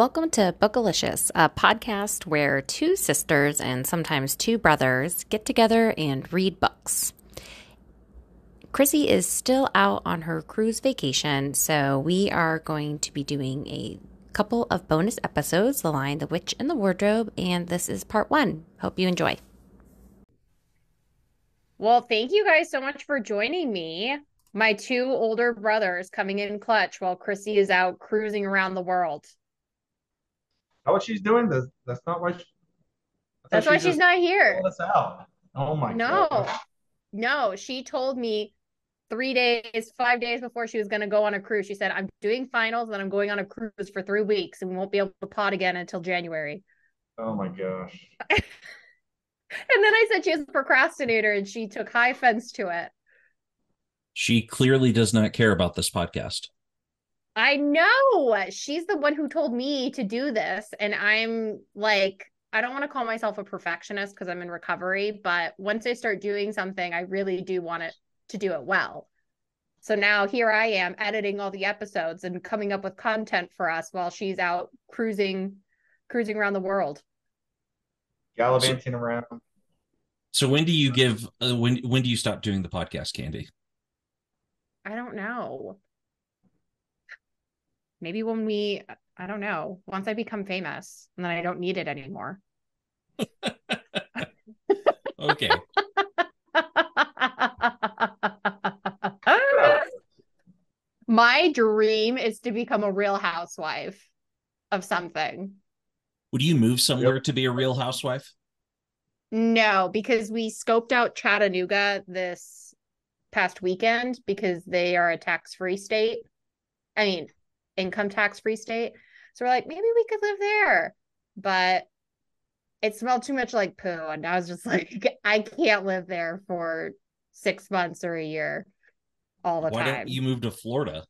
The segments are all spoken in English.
Welcome to Bookalicious, a podcast where two sisters and sometimes two brothers get together and read books. Chrissy is still out on her cruise vacation, so we are going to be doing a couple of bonus episodes The Lion, the Witch, and the Wardrobe, and this is part one. Hope you enjoy. Well, thank you guys so much for joining me. My two older brothers coming in clutch while Chrissy is out cruising around the world. How what she's doing? That's, that's not why. She, that's why she's not here. Us out. Oh my no, God. no. She told me three days, five days before she was going to go on a cruise. She said, "I'm doing finals, and then I'm going on a cruise for three weeks, and we won't be able to pod again until January." Oh my gosh. and then I said she was a procrastinator, and she took high offense to it. She clearly does not care about this podcast. I know. She's the one who told me to do this. And I'm like, I don't want to call myself a perfectionist because I'm in recovery, but once I start doing something, I really do want it to do it well. So now here I am editing all the episodes and coming up with content for us while she's out cruising cruising around the world. Gallivanting so, around. So when do you give uh, when when do you stop doing the podcast, Candy? I don't know maybe when we i don't know once i become famous and then i don't need it anymore. Okay. My dream is to become a real housewife of something. Would you move somewhere yep. to be a real housewife? No because we scoped out chattanooga this past weekend because they are a tax-free state. I mean income tax free state. So we're like, maybe we could live there. But it smelled too much like poo. And I was just like, I can't live there for six months or a year all the Why time. Why don't you move to Florida?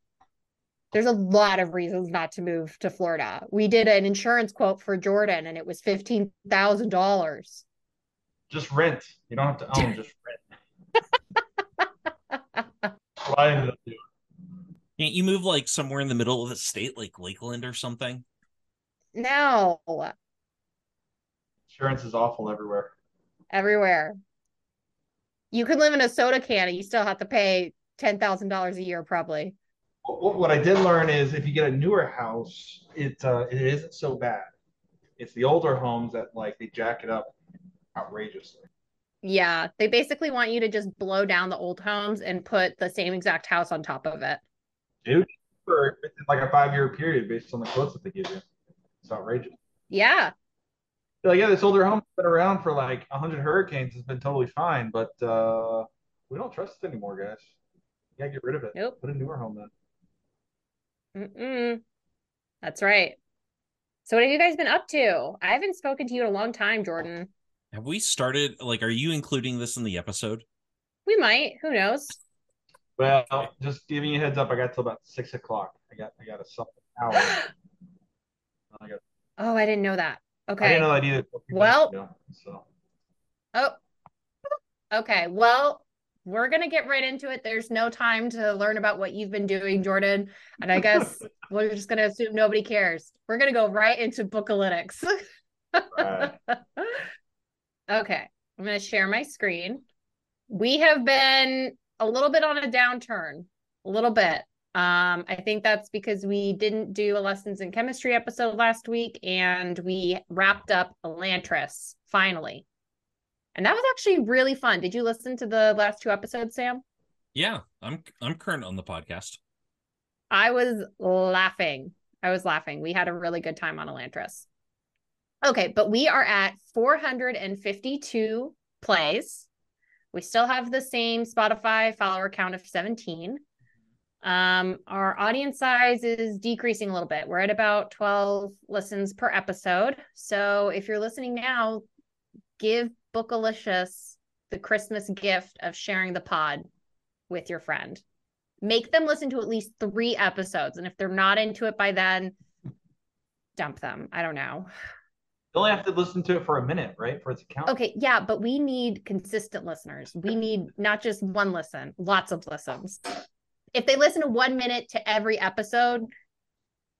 There's a lot of reasons not to move to Florida. We did an insurance quote for Jordan and it was fifteen thousand dollars. Just rent. You don't have to own, just rent. Why ended up doing can't you move like somewhere in the middle of the state, like Lakeland or something? No. Insurance is awful everywhere. Everywhere. You could live in a soda can and you still have to pay ten thousand dollars a year, probably. What I did learn is if you get a newer house, it uh, it isn't so bad. It's the older homes that like they jack it up outrageously. Yeah, they basically want you to just blow down the old homes and put the same exact house on top of it dude, for like a five year period based on the quotes that they give you. It's outrageous. Yeah. Like, yeah, this older home's been around for like 100 hurricanes. It's been totally fine, but uh, we don't trust it anymore, guys. You gotta get rid of it. Nope. Put a newer home then. Mm-mm. That's right. So, what have you guys been up to? I haven't spoken to you in a long time, Jordan. Have we started? Like, are you including this in the episode? We might. Who knows? Well, just giving you a heads up, I got till about six o'clock. I got I got a something hour. I got, oh, I didn't know that. Okay. I didn't know that either. Well, ago, so. Oh, okay. Well, we're gonna get right into it. There's no time to learn about what you've been doing, Jordan. And I guess we're just gonna assume nobody cares. We're gonna go right into Bookalytics. right. Okay. I'm gonna share my screen. We have been a little bit on a downturn, a little bit. Um, I think that's because we didn't do a lessons in chemistry episode last week and we wrapped up Elantris finally. And that was actually really fun. Did you listen to the last two episodes, Sam? Yeah, I'm I'm current on the podcast. I was laughing. I was laughing. We had a really good time on Elantris. Okay, but we are at 452 plays. We still have the same Spotify follower count of 17. Um, our audience size is decreasing a little bit. We're at about 12 listens per episode. So if you're listening now, give Bookalicious the Christmas gift of sharing the pod with your friend. Make them listen to at least three episodes. And if they're not into it by then, dump them. I don't know. You only have to listen to it for a minute, right? For its account. Okay, yeah, but we need consistent listeners. We need not just one listen, lots of listens. If they listen to one minute to every episode,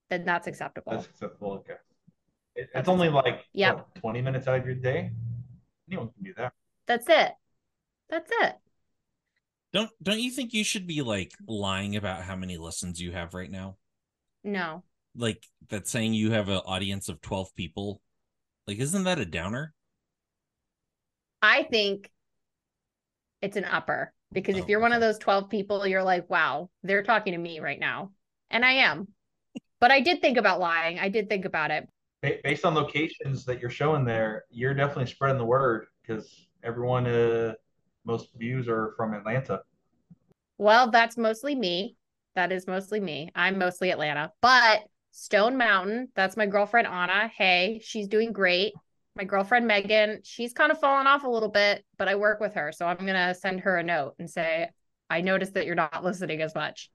then that's acceptable. That's acceptable. Okay. It, it's only like Yep. what, 20 minutes out of your day. Anyone can do that. That's it. That's it. Don't don't you think you should be like lying about how many listens you have right now? No. Like that saying you have an audience of 12 people. Like isn't that a downer? I think it's an upper because if Oh, you're one of those 12 people, you're like, wow, they're talking to me right now. And I am. But I did think about lying. I did think about it. Based on locations that you're showing there, you're definitely spreading the word because everyone, uh, most views are from Atlanta. Well, that's mostly me. That is mostly me. I'm mostly Atlanta. But Stone Mountain, that's my girlfriend Anna. Hey, she's doing great. My girlfriend Megan, she's kind of fallen off a little bit, but I work with her. So I'm going to send her a note and say, I noticed that you're not listening as much.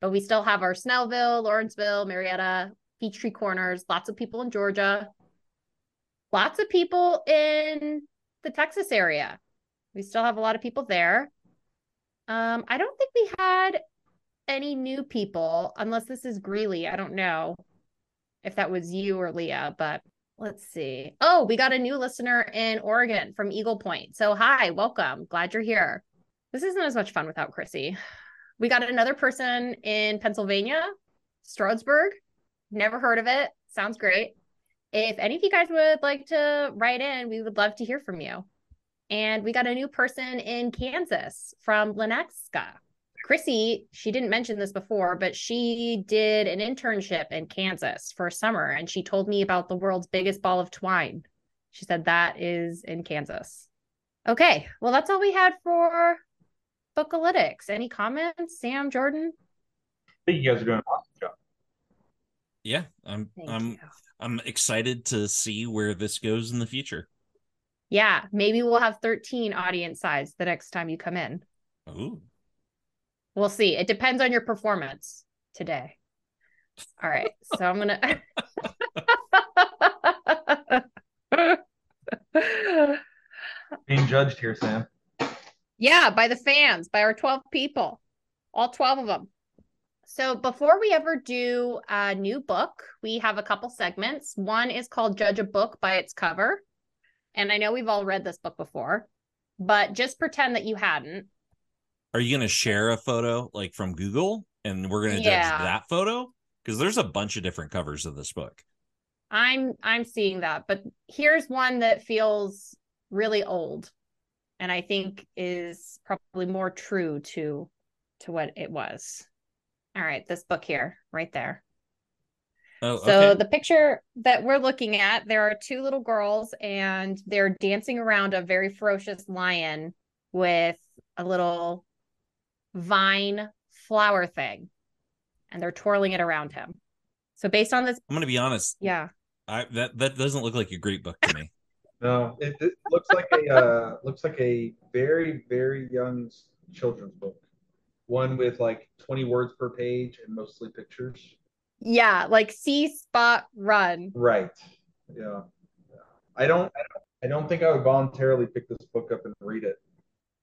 But we still have our Snellville, Lawrenceville, Marietta, Peachtree Corners, lots of people in Georgia, lots of people in the Texas area. We still have a lot of people there. Um, I don't think we had any new people, unless this is Greeley. I don't know if that was you or Leah, but let's see. Oh, we got a new listener in Oregon from Eagle Point. So, hi, welcome. Glad you're here. This isn't as much fun without Chrissy. We got another person in Pennsylvania, Stroudsburg. Never heard of it. Sounds great. If any of you guys would like to write in, we would love to hear from you. And we got a new person in Kansas from Lenexa. Chrissy, she didn't mention this before, but she did an internship in Kansas for summer and she told me about the world's biggest ball of twine. She said that is in Kansas. Okay, well, that's all we had for Bookalytics. Any comments, Sam, Jordan? I think you guys are doing an awesome job. Yeah, I'm Thank I'm you. I'm excited to see where this goes in the future. Yeah, maybe we'll have 13 audience size the next time you come in. Ooh. We'll see. It depends on your performance today. All right. So I'm going to. Being judged here, Sam. Yeah, by the fans, by our 12 people, all 12 of them. So before we ever do a new book, we have a couple segments. One is called Judge a Book by its cover. And I know we've all read this book before, but just pretend that you hadn't. Are you going to share a photo like from Google and we're going to Yeah. judge that photo? Because there's a bunch of different covers of this book. I'm I'm seeing that, but here's one that feels really old and I think is probably more true to to what it was. All right, this book here, right there. Oh, So okay. the picture that we're looking at, there are two little girls and they're dancing around a very ferocious lion with a little vine flower thing. And they're twirling it around him. So based on this, I'm going to be honest. yeah. I that that doesn't look like a great book to me. No, it, it looks like a uh, looks like a very very young children's book. One with like 20 words per page and mostly pictures. Yeah, like see spot run. Right. Yeah. Yeah. I don't I don't I don't think I would voluntarily pick this book up and read it.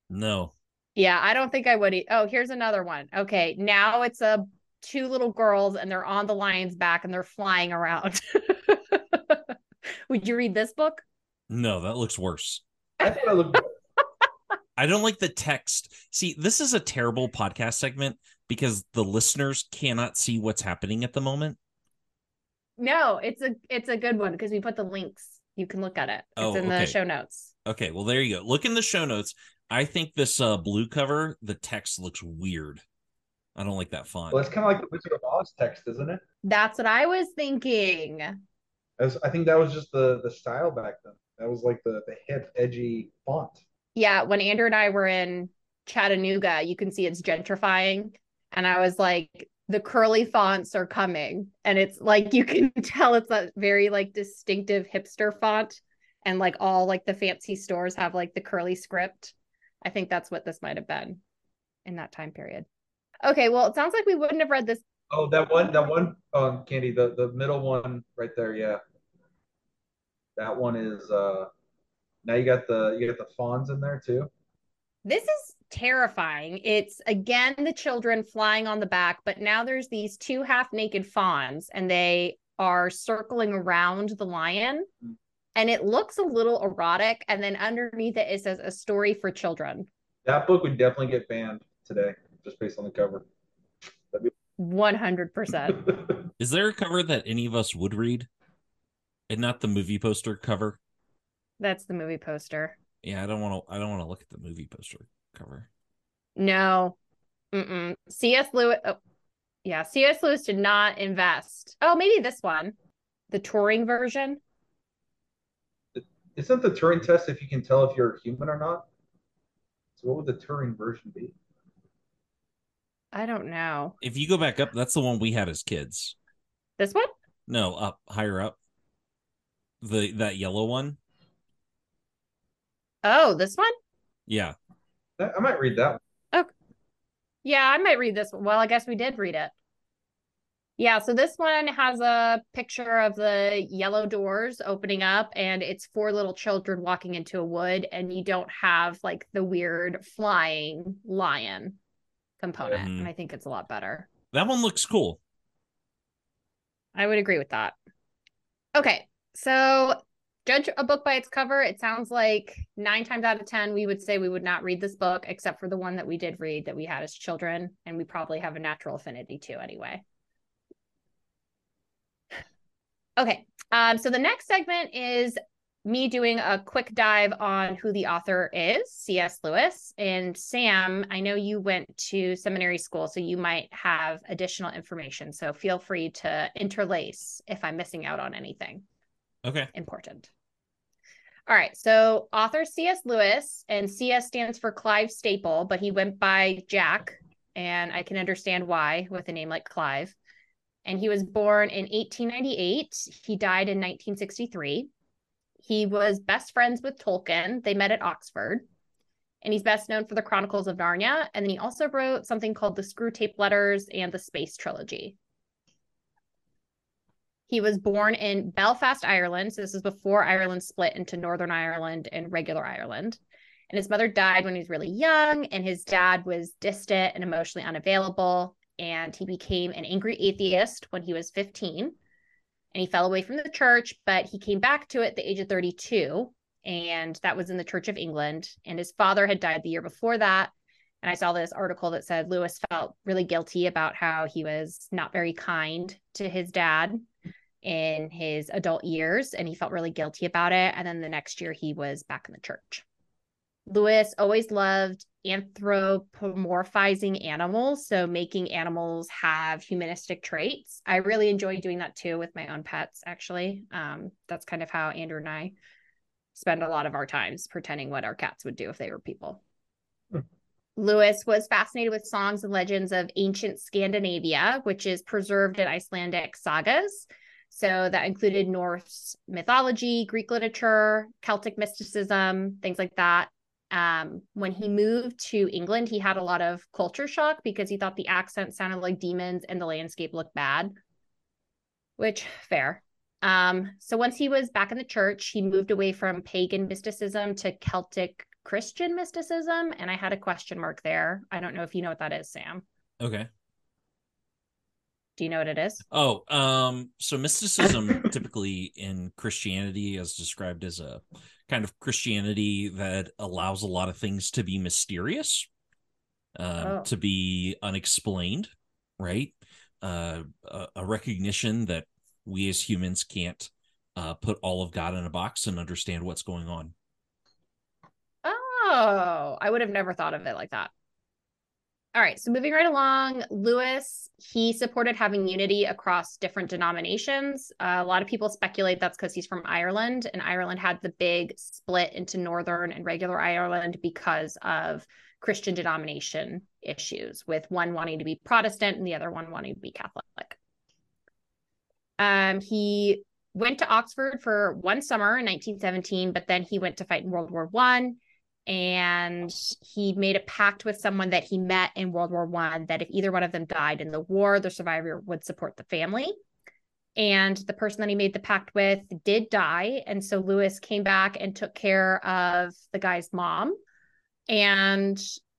No. Yeah, I don't think I would. e- Oh, here's another one. Okay, now it's a two little girls and they're on the lion's back and they're flying around. Would you read this book? No, that looks worse. That's what I look I don't like the text. See, this is a terrible podcast segment because the listeners cannot see what's happening at the moment. No, it's a it's a good one because we put the links. You can look at it. It's Oh, in the show notes. Okay, well there you go. Look in the show notes. I think this uh blue cover, the text looks weird. I don't like that font. Well, it's kind of like the Wizard of Oz text, isn't it? That's what I was thinking. As I think that was just the the style back then. That was like the the hip, edgy font. Yeah, when Andrew and I were in Chattanooga, you can see it's gentrifying. And I was like, the curly fonts are coming. And it's like you can tell it's a very like distinctive hipster font. And like all like the fancy stores have like the curly script. I think that's what this might have been in that time period. Okay, well, it sounds like we wouldn't have read this. Oh, that one, that one, um, Candy, the the middle one right there, yeah. That one is uh now you got the you got the fauns in there too. This is terrifying. It's again the children flying on the back, but now there's these two half naked fauns and they are circling around the lion. And it looks a little erotic. And then underneath it, it says a story for children. That book would definitely get banned today, just based on the cover. 100%. Is there a cover that any of us would read? And not the movie poster cover? That's the movie poster. Yeah, I don't want to. I don't want to look at the movie poster cover. No. Mm-mm. C.S. Lewis. Oh, yeah, C.S. Lewis did not invest. Oh, maybe this one, the touring version. Isn't the Turing test if you can tell if you're human or not? So what would the Turing version be? I don't know. If you go back up, that's the one we had as kids. This one? No, up higher up. The that yellow one. Oh, this one? Yeah. I might read that. Okay. Yeah, I might read this one. Well, I guess we did read it. Yeah, so this one has a picture of the yellow doors opening up, and it's four little children walking into a wood, and you don't have like the weird flying lion component. Mm. And I think it's a lot better. That one looks cool. I would agree with that. Okay, so judge a book by its cover. It sounds like nine times out of 10, we would say we would not read this book, except for the one that we did read that we had as children. And we probably have a natural affinity to anyway. Okay. Um, so the next segment is me doing a quick dive on who the author is, C.S. Lewis. And Sam, I know you went to seminary school, so you might have additional information. So feel free to interlace if I'm missing out on anything. Okay. Important. All right. So author C.S. Lewis, and C.S. stands for Clive Staple, but he went by Jack, and I can understand why with a name like Clive. And he was born in 1898. He died in 1963. He was best friends with Tolkien. They met at Oxford. And he's best known for the Chronicles of Narnia. And then he also wrote something called the Screwtape Letters and the Space Trilogy. He was born in Belfast, Ireland. So this is before Ireland split into Northern Ireland and regular Ireland. And his mother died when he was really young, and his dad was distant and emotionally unavailable. And he became an angry atheist when he was 15. And he fell away from the church, but he came back to it at the age of 32. And that was in the Church of England. And his father had died the year before that. And I saw this article that said Lewis felt really guilty about how he was not very kind to his dad in his adult years and he felt really guilty about it. And then the next year he was back in the church. Lewis always loved anthropomorphizing animals, so making animals have humanistic traits. I really enjoy doing that too with my own pets, actually. Um, that's kind of how Andrew and I spend a lot of our times pretending what our cats would do if they were people. Hmm. Lewis was fascinated with songs and legends of ancient Scandinavia, which is preserved in Icelandic sagas. So that included Norse mythology, Greek literature, Celtic mysticism, things like that. Um, when he moved to England, he had a lot of culture shock because he thought the accent sounded like demons and the landscape looked bad, which fair. Um, so once he was back in the church, he moved away from pagan mysticism to Celtic Christian mysticism. And I had a question mark there. I don't know if you know what that is, Sam. Okay. Do you know what it is? Oh, um, so mysticism typically in Christianity is described as a kind of Christianity that allows a lot of things to be mysterious, um, oh. to be unexplained, right? Uh, a, a, recognition that we as humans can't uh, put all of God in a box and understand what's going on. Oh, I would have never thought of it like that. All right, so moving right along, Lewis, he supported having unity across different denominations. Uh, a lot of people speculate that's because he's from Ireland, and Ireland had the big split into Northern and regular Ireland because of Christian denomination issues, with one wanting to be Protestant and the other one wanting to be Catholic. Um, he went to Oxford for one summer in 1917, but then he went to fight in World War One and he made a pact with someone that he met in World War One that if either one of them died in the war, the survivor would support the family. And the person that he made the pact with did die, and so Lewis came back and took care of the guy's mom. And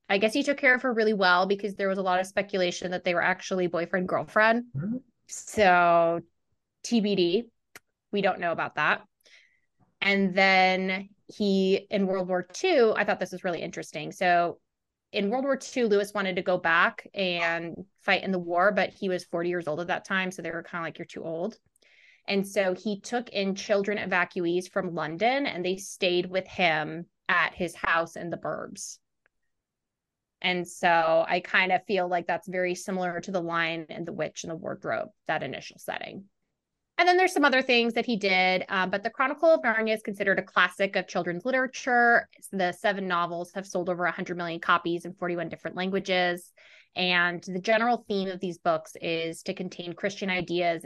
I guess he took care of her really well because there was a lot of speculation that they were actually boyfriend girlfriend. Mm-hmm. So TBD, we don't know about that. And then he in World War II, I thought this was really interesting. So in World War II, Lewis wanted to go back and fight in the war, but he was 40 years old at that time. So they were kind of like, you're too old. And so he took in children evacuees from London and they stayed with him at his house in the burbs. And so I kind of feel like that's very similar to the Lion and the Witch and the Wardrobe, that initial setting. And then there's some other things that he did, um, but the Chronicle of Narnia is considered a classic of children's literature. The seven novels have sold over 100 million copies in 41 different languages. And the general theme of these books is to contain Christian ideas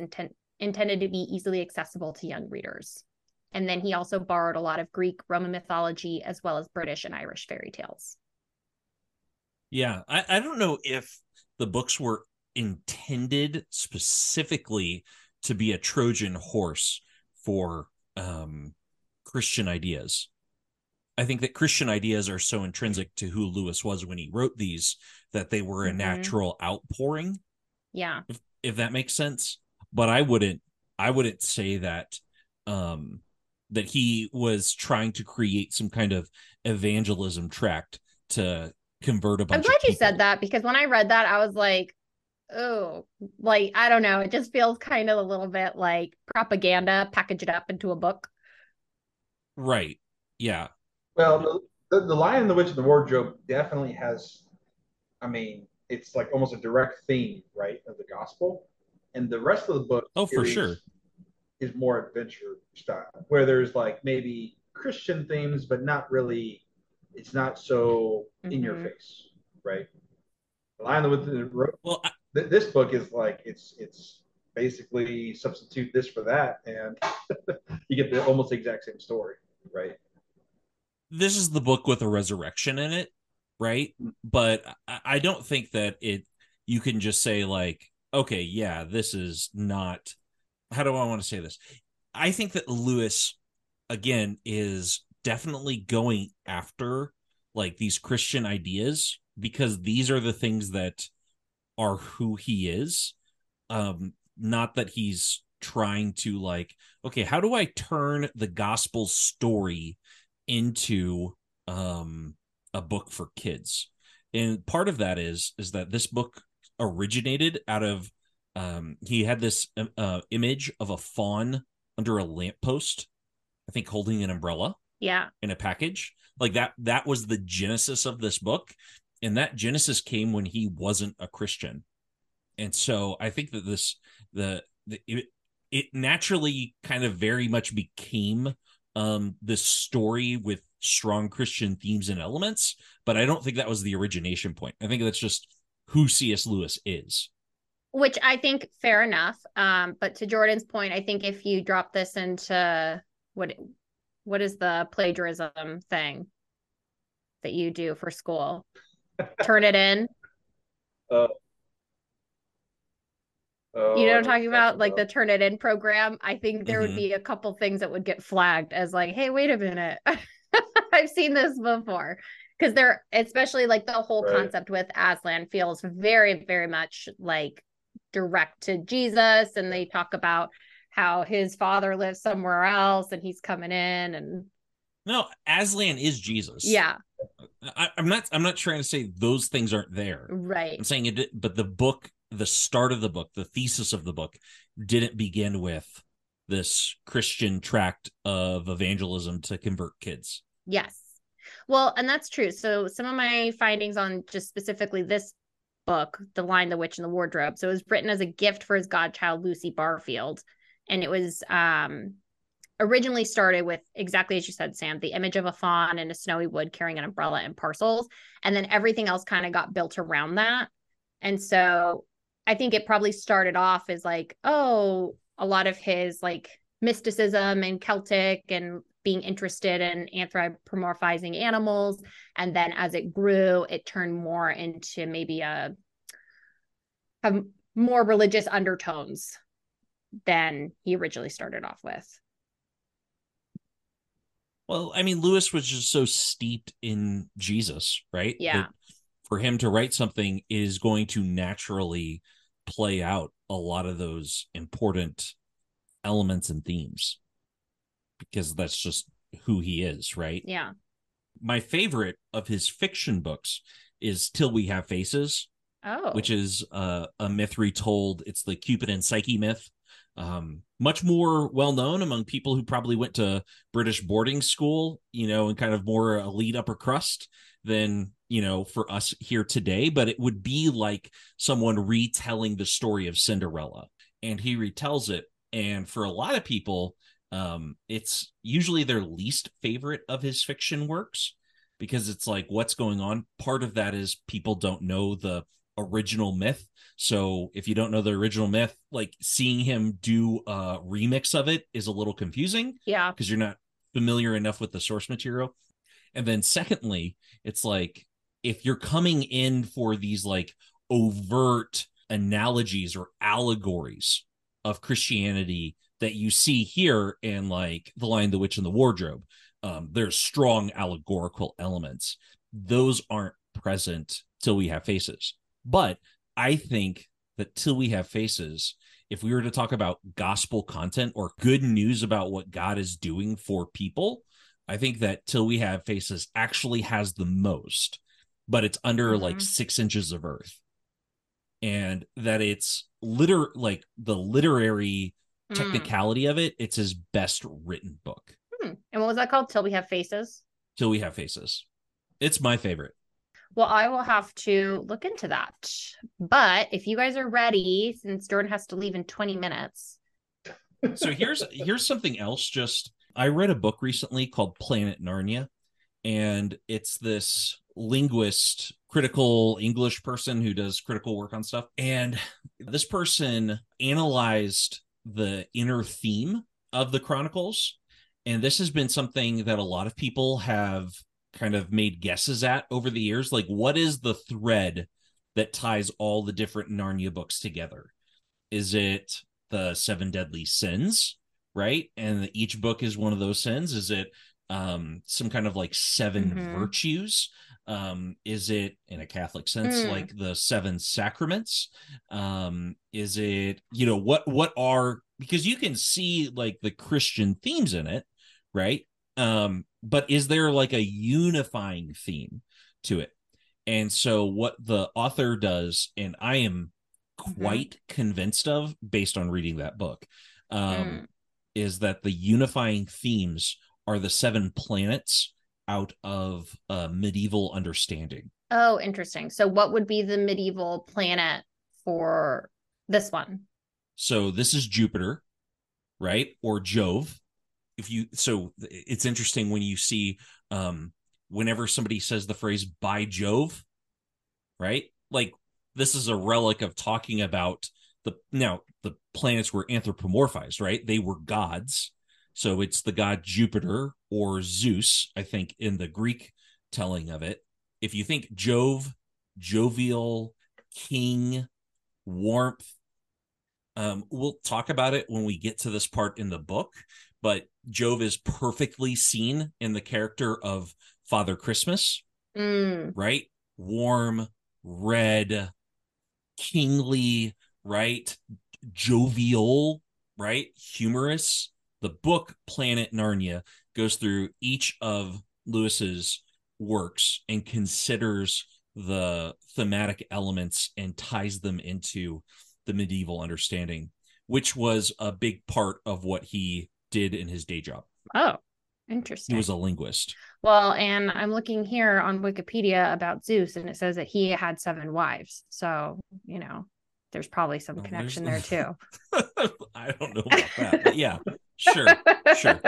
intended to be easily accessible to young readers. And then he also borrowed a lot of Greek, Roman mythology, as well as British and Irish fairy tales. Yeah, I, I don't know if the books were intended specifically to be a Trojan horse for um, Christian ideas. I think that Christian ideas are so intrinsic to who Lewis was when he wrote these that they were a mm-hmm. natural outpouring. Yeah. If, if that makes sense. But I wouldn't I wouldn't say that um that he was trying to create some kind of evangelism tract to convert a bunch I'm glad you said that because when I read that I was like oh, like I don't know, it just feels kind of a little bit like propaganda, package it up into a book. Right. Yeah. Well, the, the, the Lion the Witch and the Wardrobe definitely has, I mean, it's like almost a direct theme, right, of the gospel. And the rest of the book, oh, for sure, is more adventure style, where there's like maybe Christian themes, but not really. It's not so mm-hmm. in your mm-hmm. face, right? The Lion with the well, I, th- this book is like it's it's basically substitute this for that, and you get the almost the exact same story, right? This is the book with a resurrection in it, right? Mm-hmm. But I, I don't think that it. You can just say like, okay, yeah, this is not. How do I want to say this? I think that Lewis, again, is definitely going after like these Christian ideas because these are the things that are who he is. Um not that he's trying to like okay how do i turn the gospel story into um a book for kids? And part of that is is that this book originated out of um he had this uh image of a faun under a lamppost i think holding an umbrella yeah. in a package. Like that that was the genesis of this book and that genesis came when he wasn't a christian. And so i think that this the, the it, it naturally kind of very much became um this story with strong christian themes and elements but i don't think that was the origination point. I think that's just who cs lewis is. Which i think fair enough um but to jordan's point i think if you drop this into what what is the plagiarism thing that you do for school turn it in. Uh, you know what I'm talking about? Like the turn it in program. I think there mm-hmm. would be a couple things that would get flagged as like, hey, wait a minute. I've seen this before. Because they're especially like the whole right. concept with Aslan feels very, very much like direct to Jesus. And they talk about how his father lives somewhere else and he's coming in and no, Aslan is Jesus. Yeah. I, am not. I'm not trying to say those things aren't there. Right. I'm saying it, but the book, the start of the book, the thesis of the book, didn't begin with this Christian tract of evangelism to convert kids. Yes. Well, and that's true. So some of my findings on just specifically this book, The Lion, the Witch, and the Wardrobe. So it was written as a gift for his godchild Lucy Barfield, and it was um originally started with exactly as you said, Sam, the image of a faun in a snowy wood carrying an umbrella and parcels. And then everything else kind of got built around that. And so I think it probably started off as like, oh, a lot of his like mysticism and Celtic and being interested in anthropomorphizing animals. And then as it grew, it turned more into maybe a have more religious undertones than he originally started off with. Well, I mean, Lewis was just so steeped in Jesus, right? Yeah. for him to write something is going to naturally play out a lot of those important elements and themes because that's just who he is, right? Yeah. My favorite of his fiction books is Till We Have Faces. Oh. Which is uh, a myth retold. It's the Cupid and Psyche myth. Um, much more well known among people who probably went to British boarding school, you know, and kind of more elite upper crust than you know for us here today. But it would be like someone retelling the story of cinderella and he retells it. And for a lot of people um it's usually their least favorite of his fiction works because it's like what's going on? Part of that is people don't know the original myth so if you don't know the original myth like seeing him do a remix of it is a little confusing yeah because you're not familiar enough with the source material and then secondly, it's like if you're coming in for these like overt analogies or allegories of Christianity that you see here in like The Lion, the Witch, and the Wardrobe, um, there's strong allegorical elements. Those aren't present till we have faces. But I think that till we have faces, if we were to talk about gospel content or good news about what God is doing for people, I think that Till We Have Faces actually has the most, but it's under mm-hmm. like six inches of earth. And that it's liter like the literary mm. technicality of it, it's his best written book. Hmm. And what was that called? Till We Have Faces? Till We Have Faces. It's my favorite. Well, I will have to look into that. But if you guys are ready, since Jordan has to leave in 20 minutes. so here's here's something else just I read a book recently called Planet Narnia, and it's this linguist, critical English person who does critical work on stuff. And this person analyzed the inner theme of the Chronicles. And this has been something that a lot of people have kind of made guesses at over the years. Like, what is the thread that ties all the different Narnia books together? Is it the seven deadly sins? right? And each book is one of those sins. Is it um, some kind of like 7 mm-hmm. virtues? Um, is it in a Catholic sense mm. like the seven sacraments? Um, is it you know what what are because you can see like the Christian themes in it, right? Um, but is there like a unifying theme to it? And so what the author does, and I am mm-hmm. quite mm-hmm. convinced of based on reading that book, um, mm is that the unifying themes are the seven planets out of uh, medieval understanding. Oh, interesting. So, what would be the medieval planet for this one? So, this is Jupiter, right? Or Jove. If you, so it's interesting when you see, um, whenever somebody says the phrase by Jove, right? Like, this is a relic of talking about the now the planets were anthropomorphized, right? They were gods. So it's the god Jupiter or Zeus, I think, in the Greek telling of it. If you think Jove, jovial, king, warmth, um, we'll talk about it when we get to this part in the book. But Jove is perfectly seen in the character of Father Christmas, mm. right? Warm, red, kingly, right? Jovial, right? Humorous. The book Planet Narnia goes through each of Lewis's works and considers the thematic elements and ties them into the medieval understanding, which was a big part of what he did in his day job. Oh, interesting. He was a linguist. Well, and I'm looking here on Wikipedia about Zeus, and it says that he had seven wives. So, you know, there's probably some oh, connection there too. I don't know about that. Yeah, sure, sure.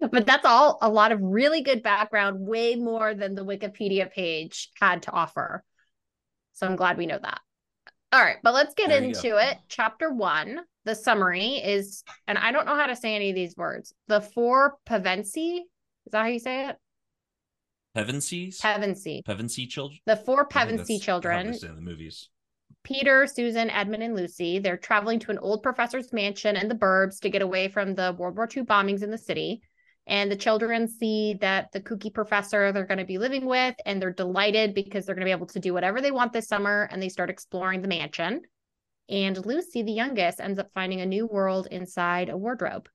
but that's all a lot of really good background, way more than the Wikipedia page had to offer. So I'm glad we know that. All right, but let's get there into it. Chapter one, the summary is, and I don't know how to say any of these words. The four Pevensie, is that how you say it? Pevensies? Pevensie. Pevensie children? The four Pevensie children. in the movies. Peter, Susan, Edmund, and Lucy. They're traveling to an old professor's mansion in the burbs to get away from the World War II bombings in the city. And the children see that the kooky professor they're going to be living with, and they're delighted because they're going to be able to do whatever they want this summer. And they start exploring the mansion. And Lucy, the youngest, ends up finding a new world inside a wardrobe.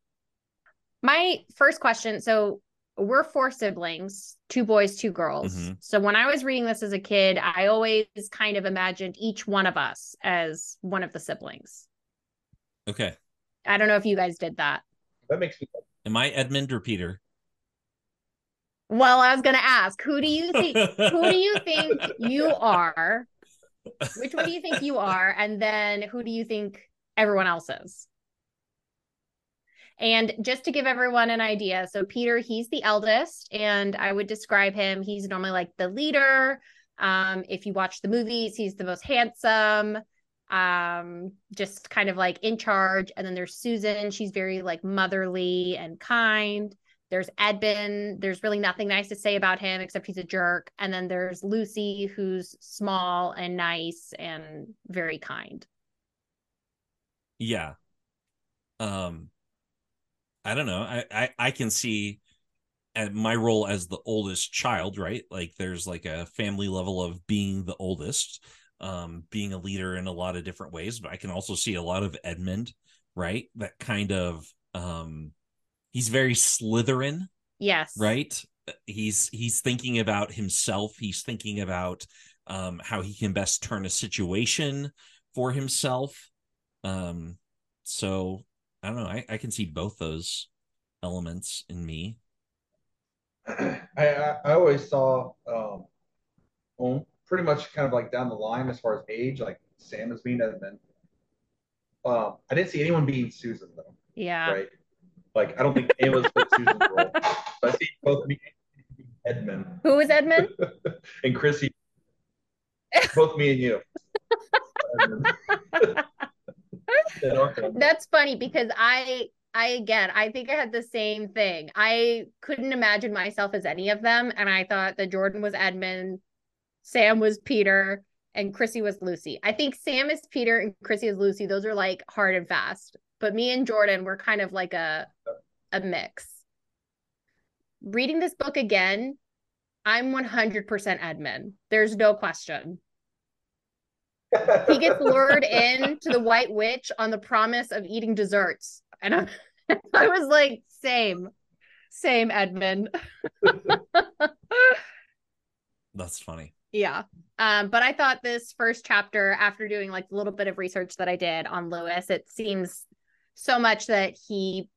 My first question so we're four siblings, two boys, two girls. Mm-hmm. So when I was reading this as a kid, I always kind of imagined each one of us as one of the siblings. Okay. I don't know if you guys did that. That makes me. Am I Edmund or Peter? Well, I was going to ask, who do you think? who do you think you are? Which one do you think you are? And then who do you think everyone else is? And just to give everyone an idea, so Peter, he's the eldest, and I would describe him, he's normally like the leader. Um, if you watch the movies, he's the most handsome, um, just kind of like in charge. And then there's Susan, she's very like motherly and kind. There's Edmund, there's really nothing nice to say about him except he's a jerk. And then there's Lucy, who's small and nice and very kind. Yeah. Um, I don't know. I, I, I can see at my role as the oldest child, right? Like there's like a family level of being the oldest, um, being a leader in a lot of different ways. But I can also see a lot of Edmund, right? That kind of um he's very Slytherin. Yes. Right? He's he's thinking about himself. He's thinking about um how he can best turn a situation for himself. Um so I don't know. I, I can see both those elements in me. I, I, I always saw um, well, pretty much kind of like down the line as far as age, like Sam is being Edmund. Um, I didn't see anyone being Susan though. Yeah. Right. Like I don't think was fit Susan's role. I see both me and Edmund. Who was Edmund? and Chrissy. both me and you. That's funny because I I again I think I had the same thing. I couldn't imagine myself as any of them, and I thought that Jordan was Edmund, Sam was Peter, and Chrissy was Lucy. I think Sam is Peter and Chrissy is Lucy. Those are like hard and fast. But me and Jordan were kind of like a a mix. Reading this book again, I'm 100% Edmund. There's no question he gets lured in to the White Witch on the promise of eating desserts. And I, I was like, same, same, Edmund. That's funny. Yeah. Um, but I thought this first chapter, after doing like a little bit of research that I did on Lewis, it seems so much that he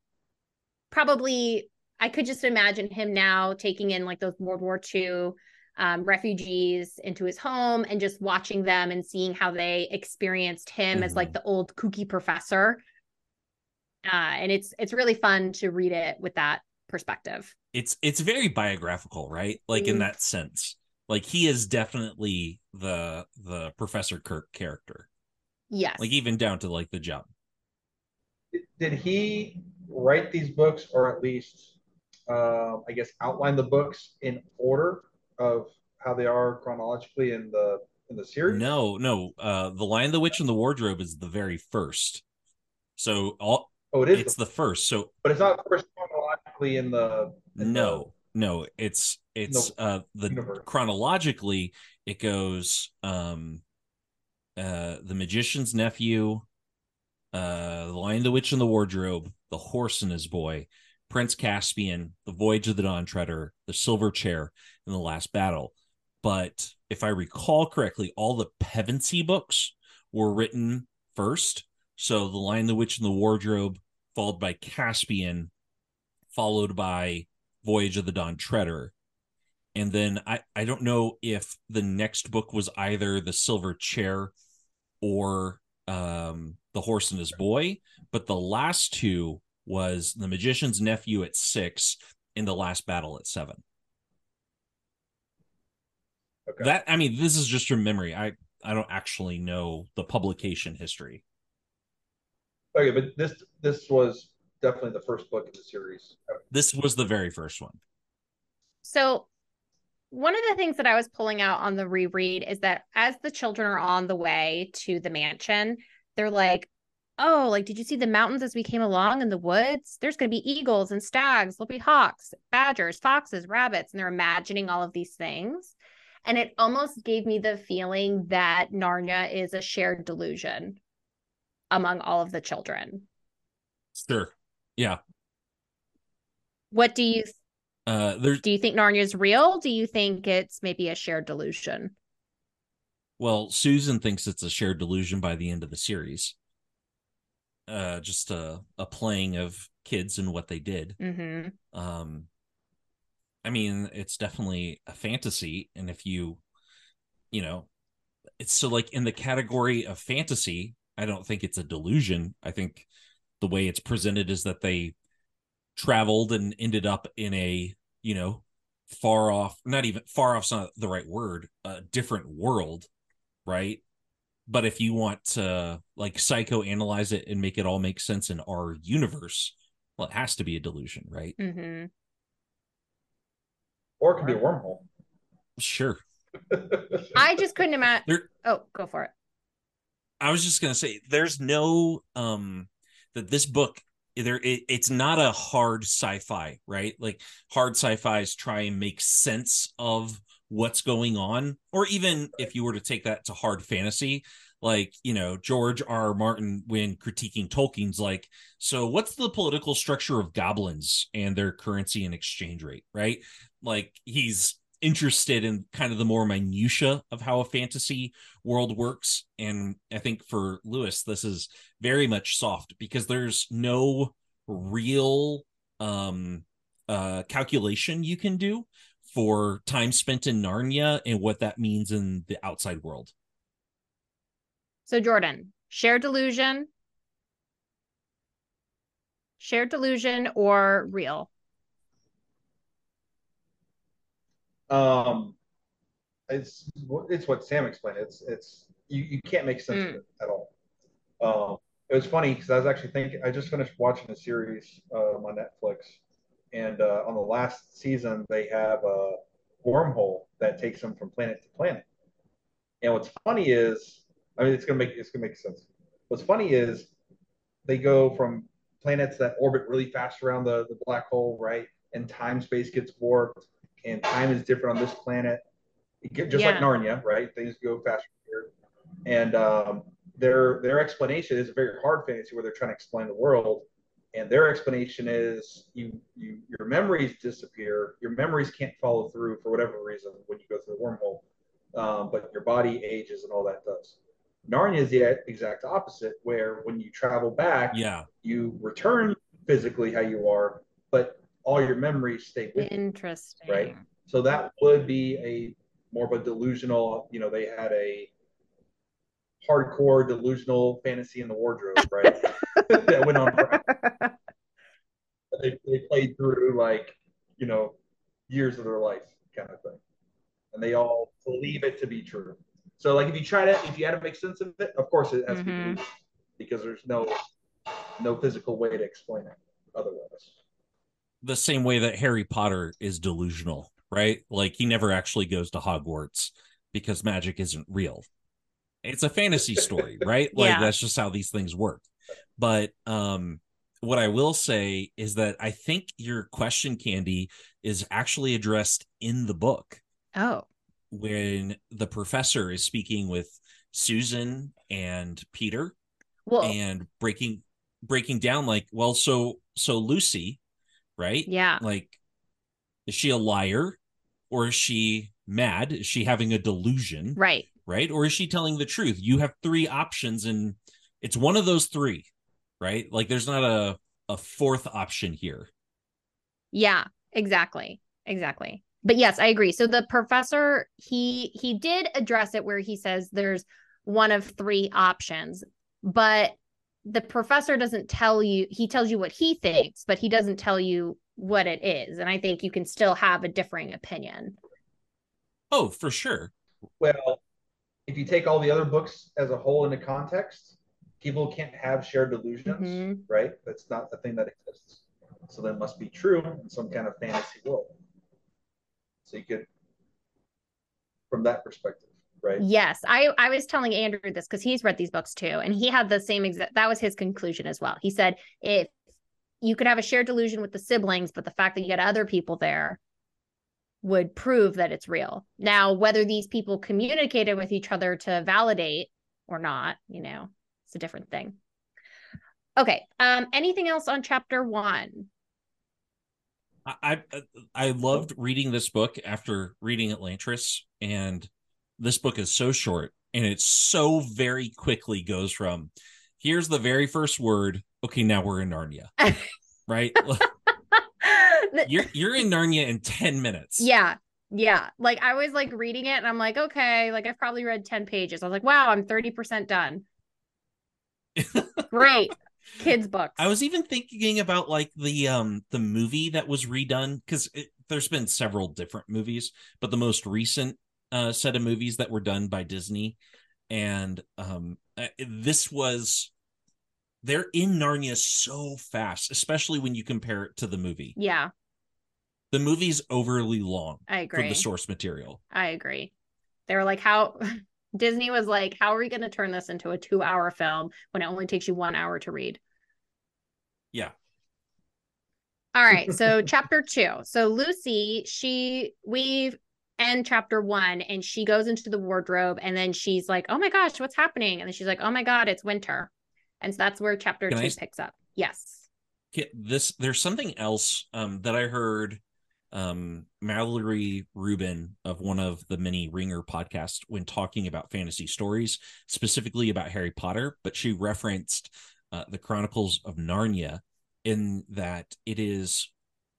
probably I could just imagine him now taking in like those World War II um, refugees into his home and just watching them and seeing how they experienced him mm-hmm. as like mm-hmm. the old kooky professor. Uh, and it's it's really fun to read it with that perspective. It's it's very biographical, right? Like mm-hmm. in that sense. Like he is definitely the the Professor Kirk character. Yes. Like even down to like the job. Did he write these books or at least uh, I guess outline the books in order of how they are chronologically in the in the series? No, no. Uh, the Lion, the Witch, and the Wardrobe is the very first. So all oh, it is. It's the, the first. So, but it's not first chronologically in the. In no, the, no. It's it's no, uh the chronologically it goes um uh the magician's nephew, uh the Lion, the Witch, and the Wardrobe, the Horse and His Boy, Prince Caspian, The Voyage of the Dawn Treader, The Silver Chair, and The Last Battle. But if I recall correctly, all the pevensie books were written first. So The Lion, the Witch, and the Wardrobe, followed by Caspian, followed by Voyage of the Dawn Treader. And then I, I don't know if the next book was either The Silver Chair or um, The Horse and His Boy, but the last two was the magician's nephew at six in the last battle at seven. Okay. That I mean, this is just from memory. I I don't actually know the publication history. Okay, but this this was definitely the first book in the series. This was the very first one. So one of the things that I was pulling out on the reread is that as the children are on the way to the mansion, they're like, oh, like, did you see the mountains as we came along in the woods? There's going to be eagles and stags, there'll be hawks, badgers, foxes, rabbits. And they're imagining all of these things. And it almost gave me the feeling that Narnia is a shared delusion among all of the children. Sure. Yeah. What do you uh there's do you think Narnia is real? Do you think it's maybe a shared delusion? Well, Susan thinks it's a shared delusion by the end of the series. Uh just a a playing of kids and what they did. Mm-hmm. Um I mean, it's definitely a fantasy and if you you know, it's so like in the category of fantasy, I don't think it's a delusion. I think the way it's presented is that they traveled and ended up in a you know far off not even far off's not the right word a different world right? But if you want to like psychoanalyze it and make it all make sense in our universe well it has to be a delusion right? Mm-hmm. or it could be a wormhole. Sure. I just couldn't imagine oh go for it. I was just gonna say there's no um that this book there it, it's not a hard sci-fi right? Like hard sci-fi's try and make sense of what's going on or even if you were to take that to hard fantasy like you know george r. r. Martin when critiquing tolkien's like so what's the political structure of goblins and their currency and exchange rate right? Like he's interested in kind of the more minutia of how a fantasy world works. And i think for lewis this is very much soft because there's no real um uh calculation you can do for time spent in narnia and what that means in the outside world. So jordan shared delusion shared delusion or real Um, it's it's what Sam explained. It's it's you, you can't make sense mm. of it at all. Um, it was funny because I was actually thinking I just finished watching a series uh, on Netflix, and uh, on the last season they have a wormhole that takes them from planet to planet. And what's funny is, I mean, it's gonna make it's gonna make sense. What's funny is they go from planets that orbit really fast around the, the black hole, right? And time space gets warped and time is different on this planet. Just yeah. like Narnia, right? Things go faster here. And um, their their explanation is a very hard fantasy where they're trying to explain the world. And their explanation is you you your memories disappear. Your memories can't follow through for whatever reason when you go through the wormhole. Um, but your body ages and all that does. Narnia is the exact opposite, where when you travel back, yeah, you return physically how you are, but all your memories stay with Interesting. you. Right. So that would be a more of a delusional, you know, they had a hardcore delusional fantasy in the wardrobe, right? that went on they, they played through like, you know, years of their life kind of thing. And they all believe it to be true. So like if you try to if you had to make sense of it, of course it has mm-hmm. to be because there's no no physical way to explain it otherwise the same way that Harry Potter is delusional, right? Like he never actually goes to Hogwarts because magic isn't real. It's a fantasy story, right? Like yeah. that's just how these things work. But um what I will say is that I think your question, Candy, is actually addressed in the book. Oh. When the professor is speaking with Susan and Peter well, and breaking breaking down like, well, so so Lucy, right? Yeah. Like, is she a liar or is she mad? Is she having a delusion? Right. Right. Or is she telling the truth? You have three options and it's one of those three, right? Like, there's not a, a fourth option here. Yeah, exactly. Exactly. But yes, I agree. So the professor, he he did address it where he says there's one of three options, but the professor doesn't tell you he tells you what he thinks but he doesn't tell you what it is. And i think you can still have a differing opinion. Oh for sure. Well if you take all the other books as a whole into context people can't have shared delusions mm-hmm. right? That's not a thing that exists. So that must be true in some kind of fantasy world. So you could from that perspective right? Yes, I I was telling Andrew this because he's read these books too, and he had the same exact. That was his conclusion as well. He said if you could have a shared delusion with the siblings, but the fact that you had other people there would prove that it's real. Now, whether these people communicated with each other to validate or not, you know, it's a different thing. Okay. Um, anything else on chapter one? I I loved reading this book after reading Elantris, and this book is so short and it so very quickly goes from here's the very first word. Okay, now we're in Narnia, right? you're you're in Narnia in ten minutes. Yeah, yeah. Like I was like reading it, and I'm like, okay, like I've probably read ten pages. I was like, wow, I'm thirty percent done. Great kids books. I was even thinking about like the um the movie that was redone because there's been several different movies, but the most recent uh, set of movies that were done by Disney, and um this was they're in Narnia so fast, especially when you compare it to the movie. Yeah. The movie's overly long. I agree. For the source material. I agree. They were like, how Disney was like, how are we going to turn this into a two hour film when it only takes you one hour to read? Yeah. All right. So, chapter two. So, Lucy, she, we end chapter one and she goes into the wardrobe and then she's like, oh my gosh, what's happening? And then she's like, oh my God, it's winter. And so that's where chapter Can two I... picks up. Yes. This, there's something else um, that I heard um, Mallory Rubin of one of the many Ringer podcasts when talking about fantasy stories, specifically about Harry Potter, but she referenced uh, the Chronicles of Narnia in that it is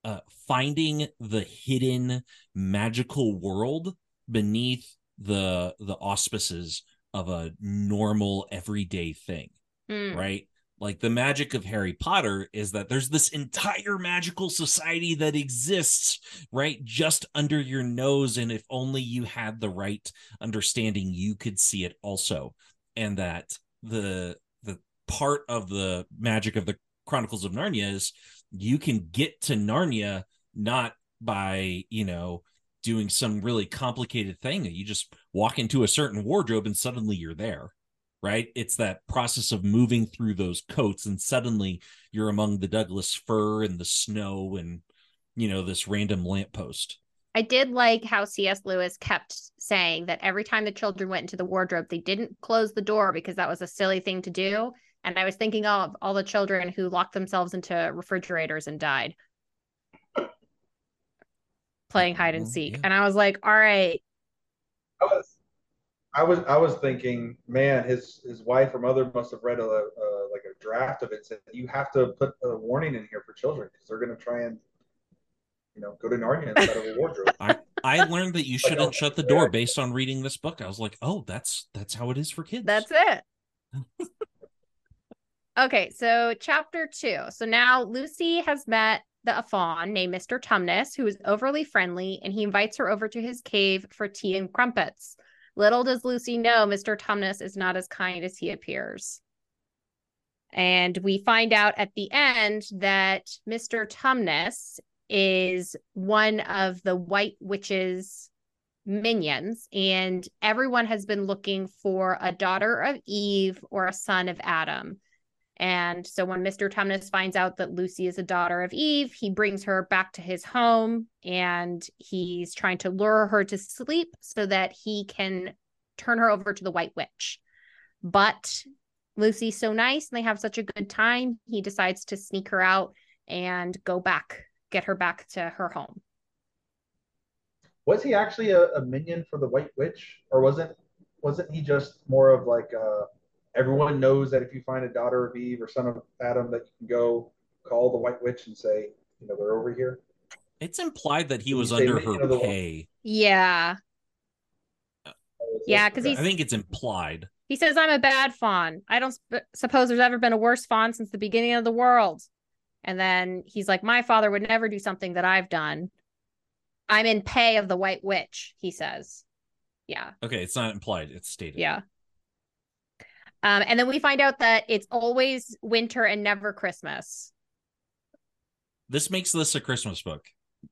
uh, finding the hidden magical world beneath the the auspices of a normal everyday thing mm. right like the magic of Harry Potter is that there's this entire magical society that exists right just under your nose and if only you had the right understanding you could see it also and that the the part of the magic of the Chronicles of Narnia is you can get to Narnia not by, you know, doing some really complicated thing. You just walk into a certain wardrobe and suddenly you're there right? It's that process of moving through those coats and suddenly you're among the Douglas fir and the snow and you know this random lamppost. I did like how C.S. Lewis kept saying that every time the children went into the wardrobe, they didn't close the door because that was a silly thing to do. And I was thinking of all the children who locked themselves into refrigerators and died playing hide and mm-hmm, seek. Yeah. And I was like, all right. I was I was I was thinking, man, his his wife or mother must have read a, a like a draft of it. Said you have to put a warning in here for children because they're going to try and you know go to Narnia instead of a wardrobe. I, I learned that you shouldn't like, shut the door based on reading this book. I was like, oh, that's that's how it is for kids. That's it. okay, so chapter two. So now Lucy has met the faun named Mr. Tumnus, who is overly friendly, and he invites her over to his cave for tea and crumpets. Little does Lucy know Mr. Tumnus is not as kind as he appears. And we find out at the end that Mr. Tumnus is one of the White Witch's minions, and everyone has been looking for a daughter of Eve or a son of Adam. And so when Mr. Tumnus finds out that Lucy is a daughter of Eve, he brings her back to his home and he's trying to lure her to sleep so that he can turn her over to the White Witch. But Lucy's so nice and they have such a good time, he decides to sneak her out and go back, get her back to her home. Was he actually a, a minion for the White Witch, or wasn't wasn't he just more of like a everyone knows that if you find a daughter of Eve or son of Adam, that you can go call the White Witch and say, you know, they're over here. It's implied that he was under her pay. Yeah. Yeah, because he's. I think it's implied. He says, "I'm a bad faun. I don't sp- suppose there's ever been a worse faun since the beginning of the world." And then he's like, "My father would never do something that I've done. I'm in pay of the White Witch." He says, "Yeah." Okay, it's not implied; it's stated. Yeah. Um, and then we find out that it's always winter and never Christmas. This makes this a Christmas book.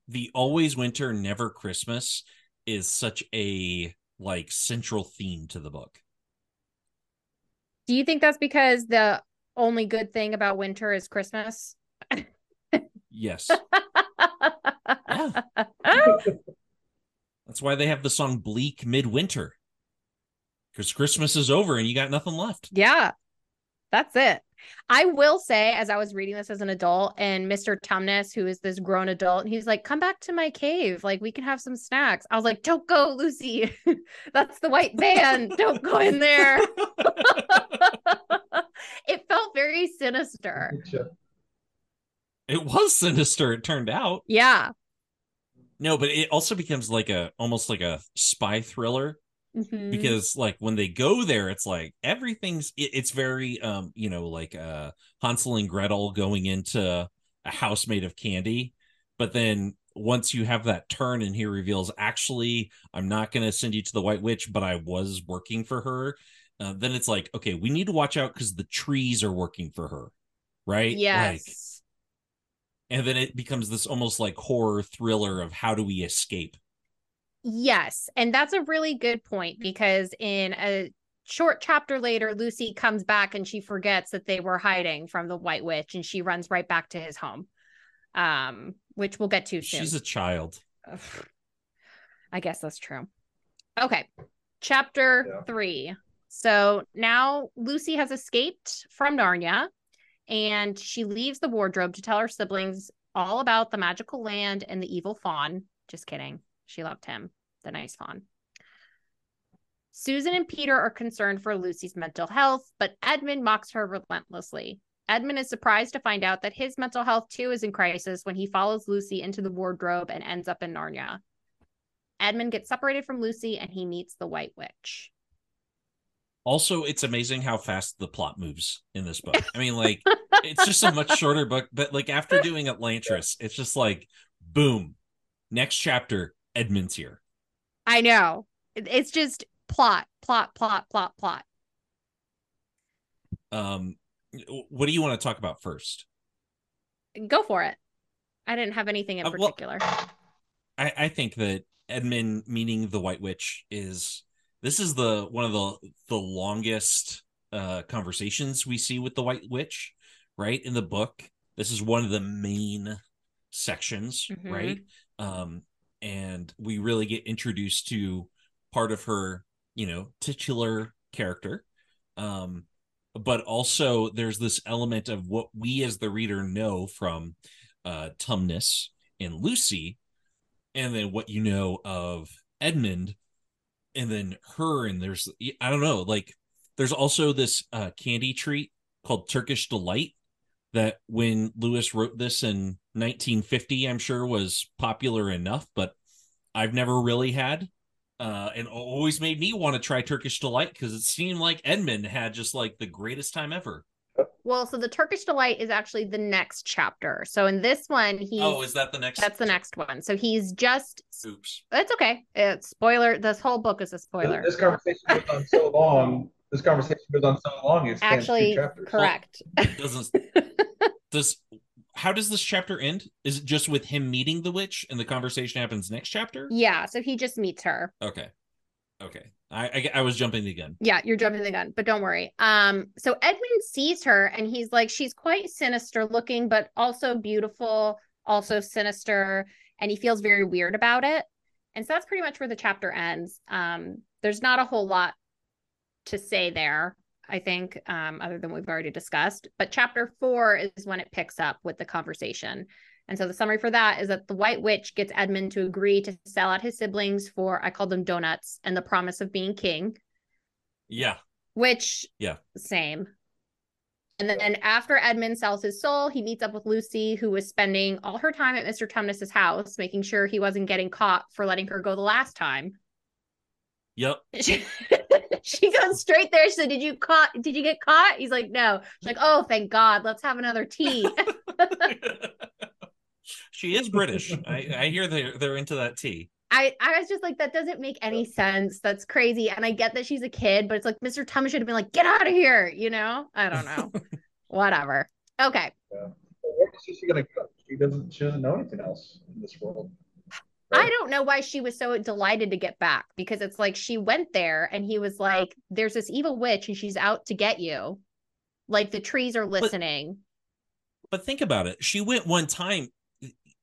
The always winter, never Christmas is such a like central theme to the book. Do you think that's because the only good thing about winter is Christmas? yes. yeah. That's why they have the song Bleak Midwinter. Because Christmas is over and you got nothing left. Yeah. That's it. I will say, as I was reading this as an adult, and Mr. Tumnus, who is this grown adult, and he's like, "Come back to my cave, like we can have some snacks." I was like, "Don't go, Lucy. That's the white van. Don't go in there." it felt very sinister. It was sinister. It turned out. Yeah. No, but it also becomes like a almost like a spy thriller mm-hmm. because like when they go there it's like everything's it, it's very um you know like uh Hansel and Gretel going into a house made of candy but then once you have that turn and he reveals actually I'm not going to send you to the white witch but I was working for her uh, then it's like okay we need to watch out cuz the trees are working for her right? Yes. Like and then it becomes this almost like horror thriller of how do we escape Yes. And that's a really good point because in a short chapter later, Lucy comes back and she forgets that they were hiding from the White Witch and she runs right back to his home, um, which we'll get to soon. She's a child. I guess that's true. Okay. Chapter yeah. three. So now Lucy has escaped from Narnia and she leaves the wardrobe to tell her siblings all about the magical land and the evil faun. Just kidding. She loved him, the nice faun. Susan and Peter are concerned for Lucy's mental health, but Edmund mocks her relentlessly. Edmund is surprised to find out that his mental health too is in crisis when he follows Lucy into the wardrobe and ends up in Narnia. Edmund gets separated from Lucy and he meets the White Witch. Also, it's amazing how fast the plot moves in this book. I mean, like, it's just a much shorter book, but like after doing Elantris, it's just like boom, next chapter, Edmund's here. I know. It's just plot, plot, plot, plot, plot. Um, what do you want to talk about first? Go for it. I didn't have anything in uh, particular. Well, I, I think that Edmund meeting the White Witch is this is the one of the the longest uh conversations we see with the White Witch, right? In the book. This is one of the main sections, mm-hmm. right? Um, and we really get introduced to part of her you know titular character. Um but also there's this element of what we as the reader know from uh tumnus and lucy and then what you know of edmund and then her and there's i don't know like there's also this uh candy treat called turkish delight that when lewis wrote this in 1950 i'm sure was popular enough but i've never really had uh, and always made me want to try turkish delight because it seemed like edmund had just like the greatest time ever. Well so the turkish delight is actually the next chapter. So in this one he oh is that the next that's the next one. So he's just oops. It's okay. It's spoiler this whole book is a spoiler. This, this conversation goes on so long this conversation goes on so long it's actually correct. Well, doesn't does how does this chapter end? Is it just with him meeting the witch and the conversation happens next chapter? Yeah, so he just meets her. Okay. Okay. I, I, I was jumping the gun. Yeah, you're jumping the gun, but don't worry. Um, so Edmund sees her and he's like, she's quite sinister looking, but also beautiful, also sinister, and he feels very weird about it. And so that's pretty much where the chapter ends. Um, there's not a whole lot to say there. I think, um, other than we've already discussed. But chapter four is when it picks up with the conversation. And so the summary for that is that the White Witch gets Edmund to agree to sell out his siblings for, I called them donuts, and the promise of being king. Yeah. Which, yeah, same. And then after Edmund sells his soul, he meets up with Lucy, who was spending all her time at Mr. Tumnus's house, making sure he wasn't getting caught for letting her go the last time. Yep. she goes straight there. She said, "Did you caught? Did you get caught?" He's like, "No." She's like, "Oh, thank God. Let's have another tea." she is British. I, I hear they're they're into that tea. I, I was just like, that doesn't make any sense. That's crazy. And I get that she's a kid, but it's like Mr. Tumnus should have been like, get out of here, you know? I don't know. Whatever. Okay. Yeah. Where is she gonna go? She doesn't she doesn't know anything else in this world. Right? I don't know why she was so delighted to get back because it's like she went there and he was like, There's this evil witch and she's out to get you. Like the trees are listening. But, but think about it. She went one time.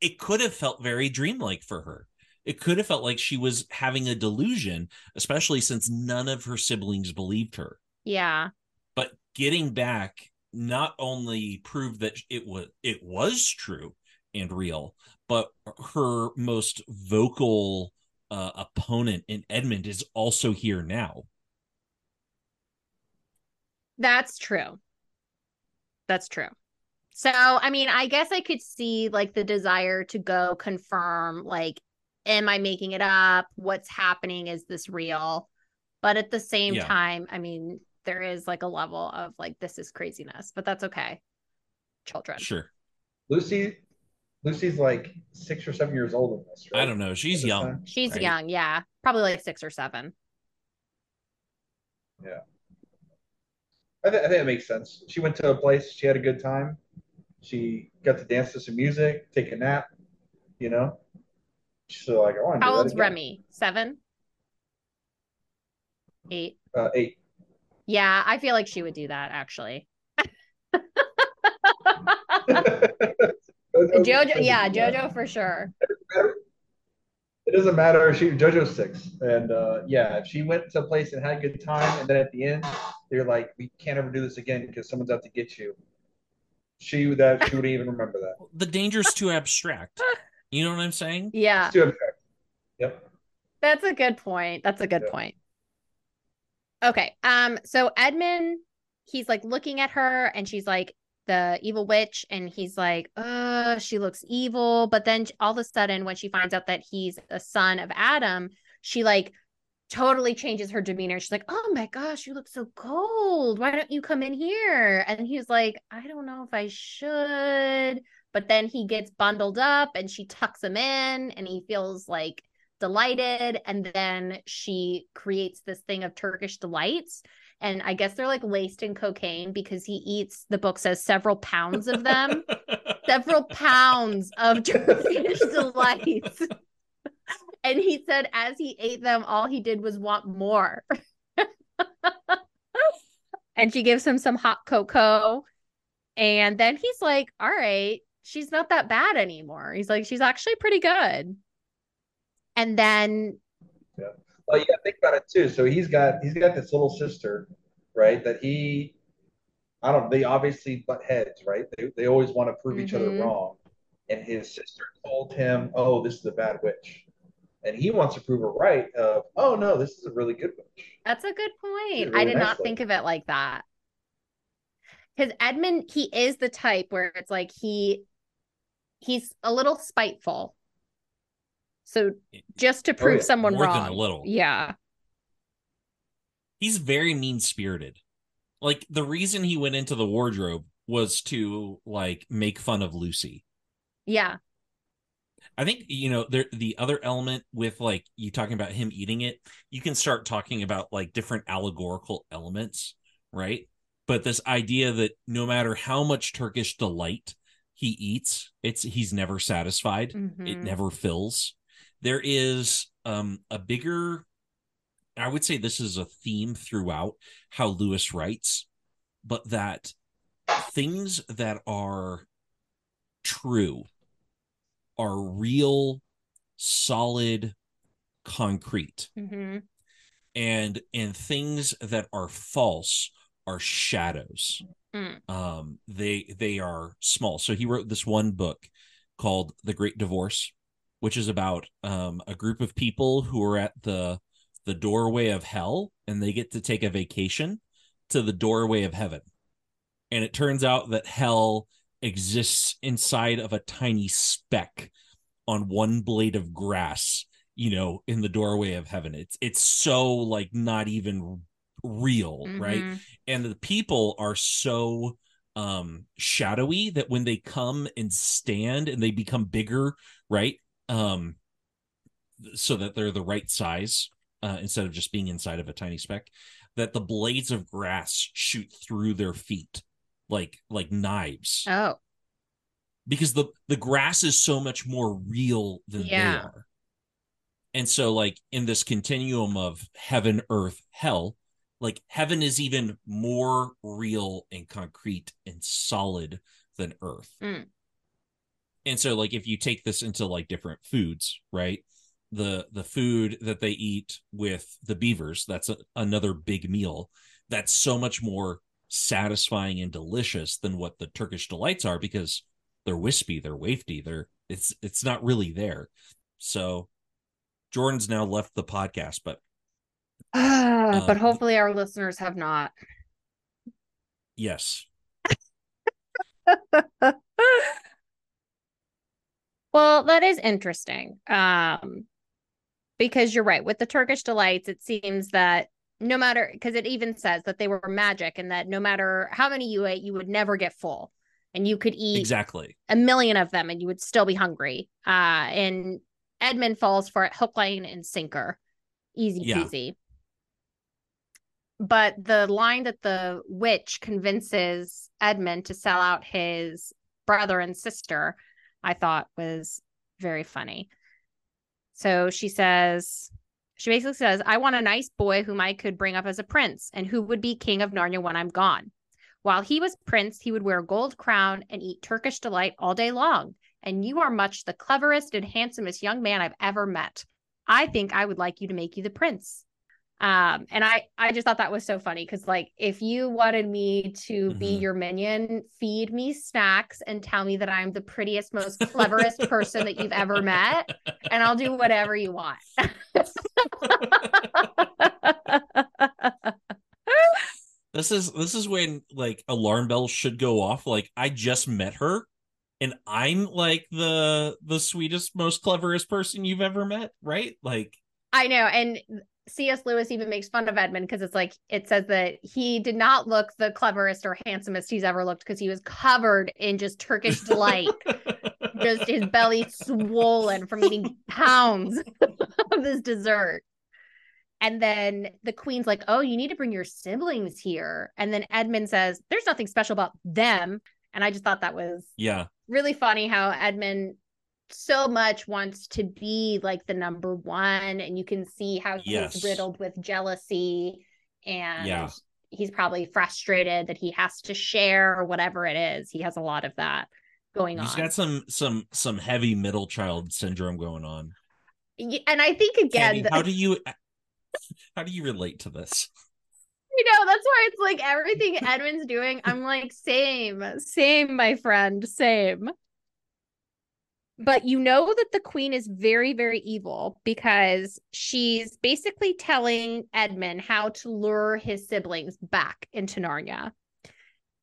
It could have felt very dreamlike for her. It could have felt like she was having a delusion, especially since none of her siblings believed her. Yeah. But getting back not only proved that it was it was true and real, but her most vocal uh, opponent in Edmund is also here now. That's true. That's true. So, I mean, I guess I could see like the desire to go confirm, like, am I making it up? What's happening? Is this real? But at the same yeah. time, I mean, there is like a level of like, this is craziness, but that's okay. Children. Sure. Lucy, Lucy's like six or seven years old in this. Right? I don't know. She's young. Time. She's right? young. Yeah. Probably like six or seven. Yeah. I, th- I think it makes sense. She went to a place, she had a good time. She got to dance to some music, take a nap, you know? She's like, I want to How old's Remy? Seven? Eight? Uh, eight. Yeah, I feel like she would do that actually. Jojo, yeah, Jojo for sure. It doesn't matter. She Jojo's six, and uh, yeah, if she went to a place and had a good time, and then at the end they're like, "We can't ever do this again because someone's out to get you." She that she wouldn't even remember that. The danger's too abstract. You know what I'm saying? Yeah. It's too abstract. Yep. That's a good point. That's a good yep. point. Okay. Um. So Edmund, he's like looking at her, and she's like, the evil witch and he's like uh she looks evil. But then all of a sudden when she finds out that he's a son of adam she like totally changes her demeanor. She's like oh my gosh you look so cold. Why don't you come in here? And he's like i don't know if i should. But then he gets bundled up and she tucks him in and he feels like delighted. And then she creates this thing of turkish delights and I guess they're like laced in cocaine because he eats the book says several pounds of them, several pounds of Turkish delights. and he said as he ate them, all he did was want more. and she gives him some hot cocoa. And then he's like, All right, she's not that bad anymore. He's like, She's actually pretty good. And then yeah. Well, yeah, think about it too. So he's got he's got this little sister, right? That he, I don't. They obviously butt heads, right? They they always want to prove mm-hmm. each other mm-hmm. wrong. And his sister told him, "Oh, this is a bad witch," and he wants to prove her right. Of, "Oh no, this is a really good witch." That's a good point. Really I did nice not think of it like that. Because Edmund, he is the type where it's like he he's a little spiteful so just to oh, prove oh, someone More wrong. a little. Yeah. He's very mean spirited. Like the reason he went into the wardrobe was to like make fun of Lucy. Yeah. I think you know there the other element with like you talking about him eating it, you can start talking about like different allegorical elements, right? But this idea that no matter how much Turkish delight he eats, it's he's never satisfied. Mm-hmm. It never fills there is um, a bigger i would say this is a theme throughout how lewis writes but that things that are true are real solid concrete mm-hmm. and and things that are false are shadows mm. um they they are small so he wrote this one book called the great divorce which is about um, a group of people who are at the the doorway of hell and they get to take a vacation to the doorway of heaven. And it turns out that hell exists inside of a tiny speck on one blade of grass, you know, in the doorway of heaven. It's it's so like not even real, mm-hmm. right? And the people are so um shadowy that when they come and stand and they become bigger, right? Um, so that they're the right size uh, instead of just being inside of a tiny speck. That the blades of grass shoot through their feet like like knives. Oh, because the the grass is so much more real than yeah. they are. And so, like, in this continuum of heaven, earth, hell, like, heaven is even more real and concrete and solid than earth. Mm. And so, like, if you take this into like different foods, right? The the food that they eat with the beavers, that's a, another big meal. That's so much more satisfying and delicious than what the Turkish delights are because they're wispy, they're wafty, they're it's it's not really there. So Jordan's now left the podcast, but uh, but Um, hopefully our listeners have not. yes, Well, that is interesting. Um, because you're right. With the Turkish delights, it seems that no matter because it even says that they were magic and that no matter how many you ate, you would never get full. And you could eat exactly. a million of them and you would still be hungry. Uh, and Edmund falls for it hook, line, and sinker. Easy Yeah. peasy. But the line that the witch convinces Edmund to sell out his brother and sister, I thought was very funny. So she says, she basically says, I want a nice boy whom I could bring up as a prince and who would be king of Narnia when I'm gone. While he was prince, he would wear a gold crown and eat Turkish delight all day long. And you are much the cleverest and handsomest young man I've ever met. I think I would like you to make you the prince. Um, and I I just thought that was so funny because like if you wanted me to be Mhm. your minion, feed me snacks and tell me that I'm the prettiest, most cleverest person that you've ever met, and I'll do whatever you want. This is this is when like alarm bells should go off. Like I just met her, and I'm like the the sweetest, most cleverest person you've ever met, right? Like I know. And C.S. Lewis even makes fun of Edmund because it's like it says that he did not look the cleverest or handsomest he's ever looked because he was covered in just Turkish delight, just his belly swollen from eating pounds of this dessert. And then the queen's like, Oh, you need to bring your siblings here. And then Edmund says, There's nothing special about them. And I just thought that was yeah, really funny how Edmund so much wants to be like the number one, and you can see how he's Yes. riddled with jealousy and Yeah. he's probably frustrated that he has to share or whatever it is. He has a lot of that going he's on. He's got some some some heavy middle child syndrome going on. And I think again, Candy, the- how do you how do you relate to this? you know, that's why it's like everything edwin's doing, I'm like, same, same, my friend, same. But you know that the queen is very, very evil because she's basically telling Edmund how to lure his siblings back into Narnia.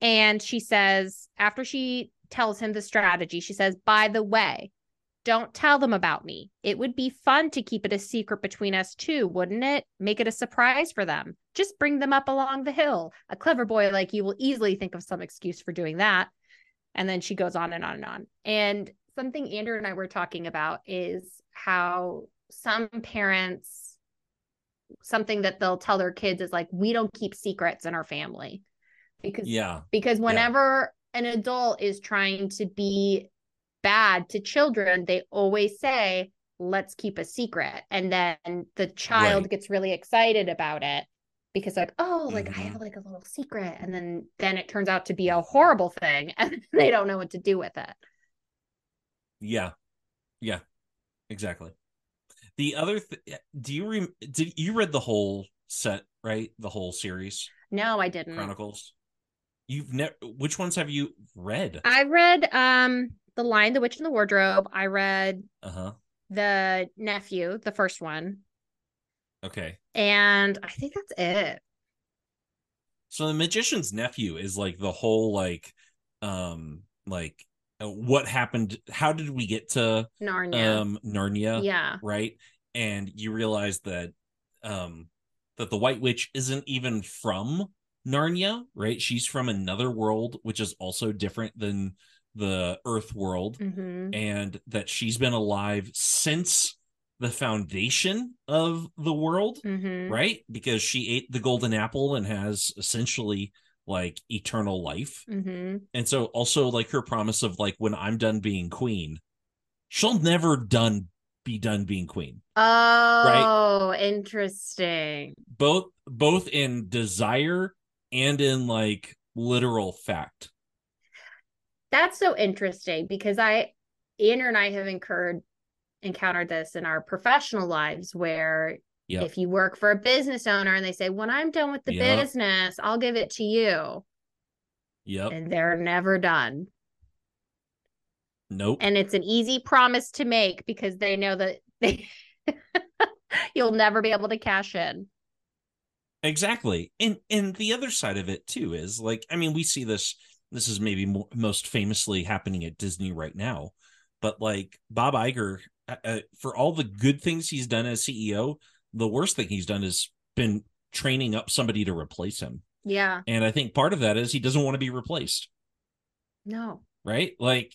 And she says, after she tells him the strategy, she says, by the way, don't tell them about me. It would be fun to keep it a secret between us two, wouldn't it? Make it a surprise for them. Just bring them up along the hill. A clever boy like you will easily think of some excuse for doing that. And then she goes on and on and on. And something Andrew and I were talking about is how some parents, something that they'll tell their kids is like, we don't keep secrets in our family. Because Yeah, because whenever an adult is trying to be bad to children, they always say, let's keep a secret. And then the child Right. gets really excited about it because like, oh, like I Mhm. have like a little secret. And then then it turns out to be a horrible thing and they don't know what to do with it. Yeah, yeah, exactly. The other, th- do you re- did you read the whole set right? The whole series No, I didn't. Chronicles. You've never. Which ones have you read? I read um The Lion, the Witch, and the Wardrobe. I read Uh huh. The Nephew, the first one. Okay. And I think that's it. So the magician's nephew is like the whole like, um, like what happened? How did we get to Narnia. um Narnia? yeah. right and you realize that um that the white witch isn't even from narnia right she's from another world which is also different than the earth world hmm and that she's been alive since the foundation of the world hmm right because she ate the golden apple and has essentially like eternal life hmm and so also like her promise of like when i'm done being queen she'll never done be done being queen. Oh, right? interesting. Both both in desire and in like literal fact. That's so interesting because I Andrew and I have incurred encountered this in our professional lives where yep. if you work for a business owner and they say, When I'm done with the yep. business, I'll give it to you. Yep. And they're never done. Nope. And it's an easy promise to make because they know that they you'll never be able to cash in. Exactly. And and the other side of it too is like I mean we see this this is maybe more, most famously happening at Disney right now, but like Bob Iger uh, uh for all the good things he's done as CEO, the worst thing he's done is been training up somebody to replace him. Yeah. And I think part of that is he doesn't want to be replaced. No. Right? Like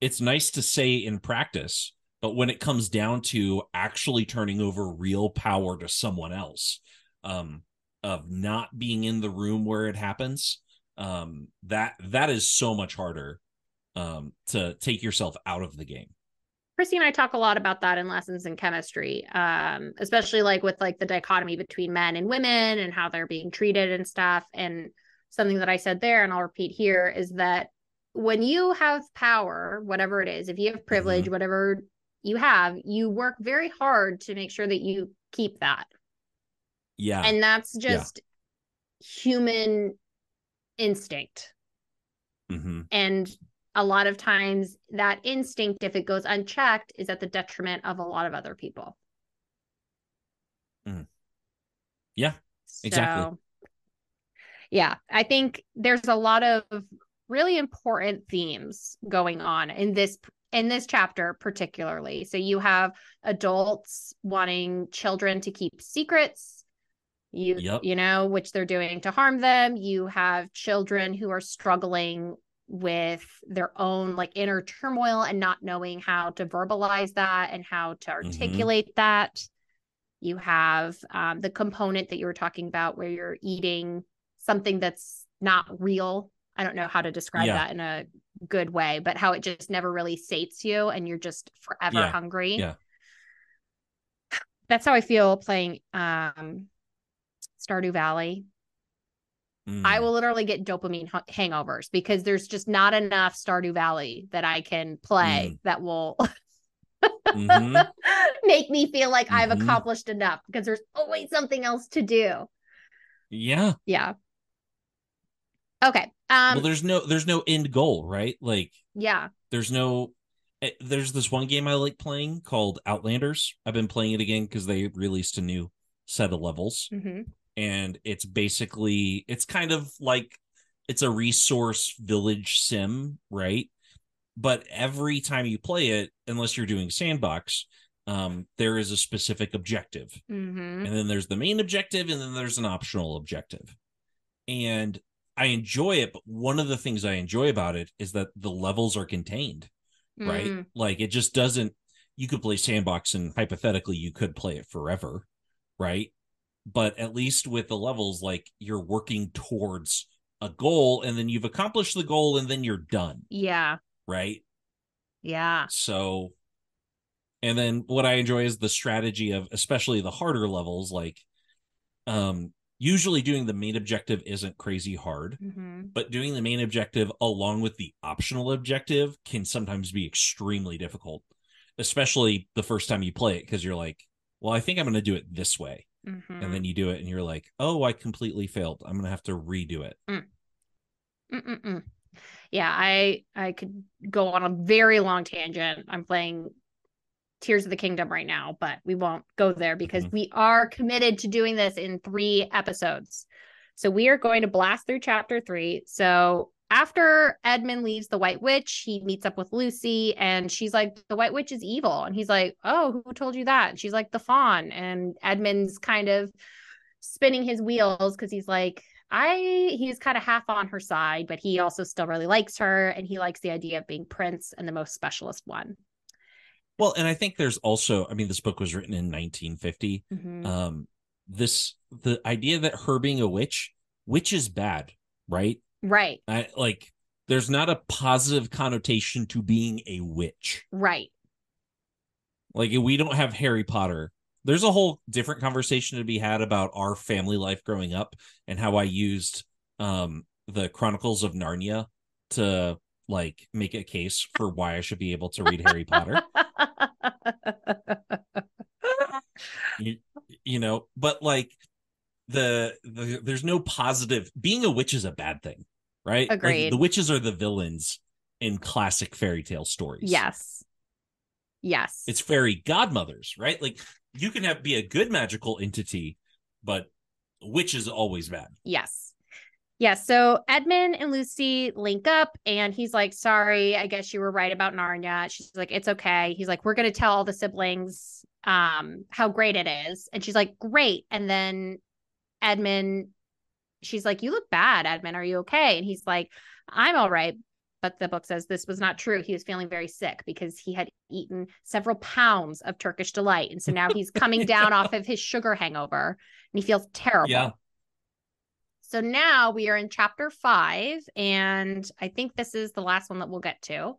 it's nice to say in practice, but when it comes down to actually turning over real power to someone else, um, of not being in the room where it happens, um, that that is so much harder um, to take yourself out of the game. Chrissy and I talk a lot about that in lessons in chemistry, um, especially like with like the dichotomy between men and women and how they're being treated and stuff. And something that I said there, and I'll repeat here, is that when you have power, whatever it is, if you have privilege, mm-hmm. whatever you have, you work very hard to make sure that you keep that. Yeah. And that's just yeah. human instinct. Mm-hmm. And a lot of times that instinct, if it goes unchecked, is at the detriment of a lot of other people. Mm. Yeah, exactly. So, yeah, I think there's a lot of really important themes going on in this in this chapter particularly so you have adults wanting children to keep secrets you yep. you know which they're doing to harm them you have children who are struggling with their own like inner turmoil and not knowing how to verbalize that and how to mm-hmm. articulate mm-hmm. that you have um, the component that you were talking about where you're eating something that's not real I don't know how to describe yeah. that in a good way, but how it just never really sates you and you're just forever yeah. hungry. Yeah. That's how I feel playing um Stardew Valley. Mm. I will literally get dopamine hangovers because there's just not enough Stardew Valley that I can play mm. that will mm-hmm. make me feel like mm-hmm. I've accomplished enough because there's always something else to do. Yeah. Yeah. Okay. Um, well, there's no there's no end goal, right? Like, yeah, there's no. Eh, there's this one game I like playing called Outlanders. I've been playing it again because they released a new set of levels, mm-hmm. And it's basically it's kind of like it's a resource village sim, right? But every time you play it, unless you're doing sandbox, um, there is a specific objective, mm-hmm. and then there's the main objective, and then there's an optional objective. And I enjoy it, but one of the things I enjoy about it is that the levels are contained, right? Mm. Like it just doesn't. You could play sandbox, and hypothetically, you could play it forever, right? But at least with the levels, like you're working towards a goal, and then you've accomplished the goal, and then you're done. Yeah. Right. Yeah. So, and then what I enjoy is the strategy of, especially the harder levels, like um usually doing the main objective isn't crazy hard mm-hmm. but doing the main objective along with the optional objective can sometimes be extremely difficult especially the first time you play it because you're like well i think i'm going to do it this way mm-hmm. and then you do it and you're like oh i completely failed i'm going to have to redo it mm. yeah i i could go on a very long tangent i'm playing Tears of the Kingdom right now, but we won't go there because mm-hmm. we are committed to doing this in three episodes. So we are going to blast through chapter three. So after Edmund leaves the White Witch, he meets up with Lucy and she's like, The White Witch is evil. And he's like, Oh, who told you that? And she's like, The Faun. And Edmund's kind of spinning his wheels because he's like, I he's kind of half on her side, but he also still really likes her and he likes the idea of being prince and the most specialist one. Well, and I think there's also, I mean, this book was written in 1950. Mm-hmm. Um, this the idea that her being a witch, witch is bad, right? Right. I like there's not a positive connotation to being a witch. Right. Like we don't have Harry Potter. There's a whole different conversation to be had about our family life growing up and how I used um the Chronicles of Narnia to like make a case for why I should be able to read Harry Potter. you, you know, but like the, the there's no positive being a witch is a bad thing, right? Agreed. Like, the witches are the villains in classic fairy tale stories. Yes. Yes. It's fairy godmothers, right? Like you can have be a good magical entity, but witch is always bad. Yes. Yeah, so Edmund and Lucy link up and he's like, Sorry, I guess you were right about Narnia. She's like, It's okay. He's like, We're gonna tell all the siblings um how great it is. And she's like, Great. And then Edmund, she's like, You look bad, Edmund. Are you okay? And he's like, I'm all right. But the book says this was not true. He was feeling very sick because he had eaten several pounds of Turkish delight. And so now he's coming down off of his sugar hangover and he feels terrible. Yeah. So now we are in chapter five, and I think this is the last one that we'll get to.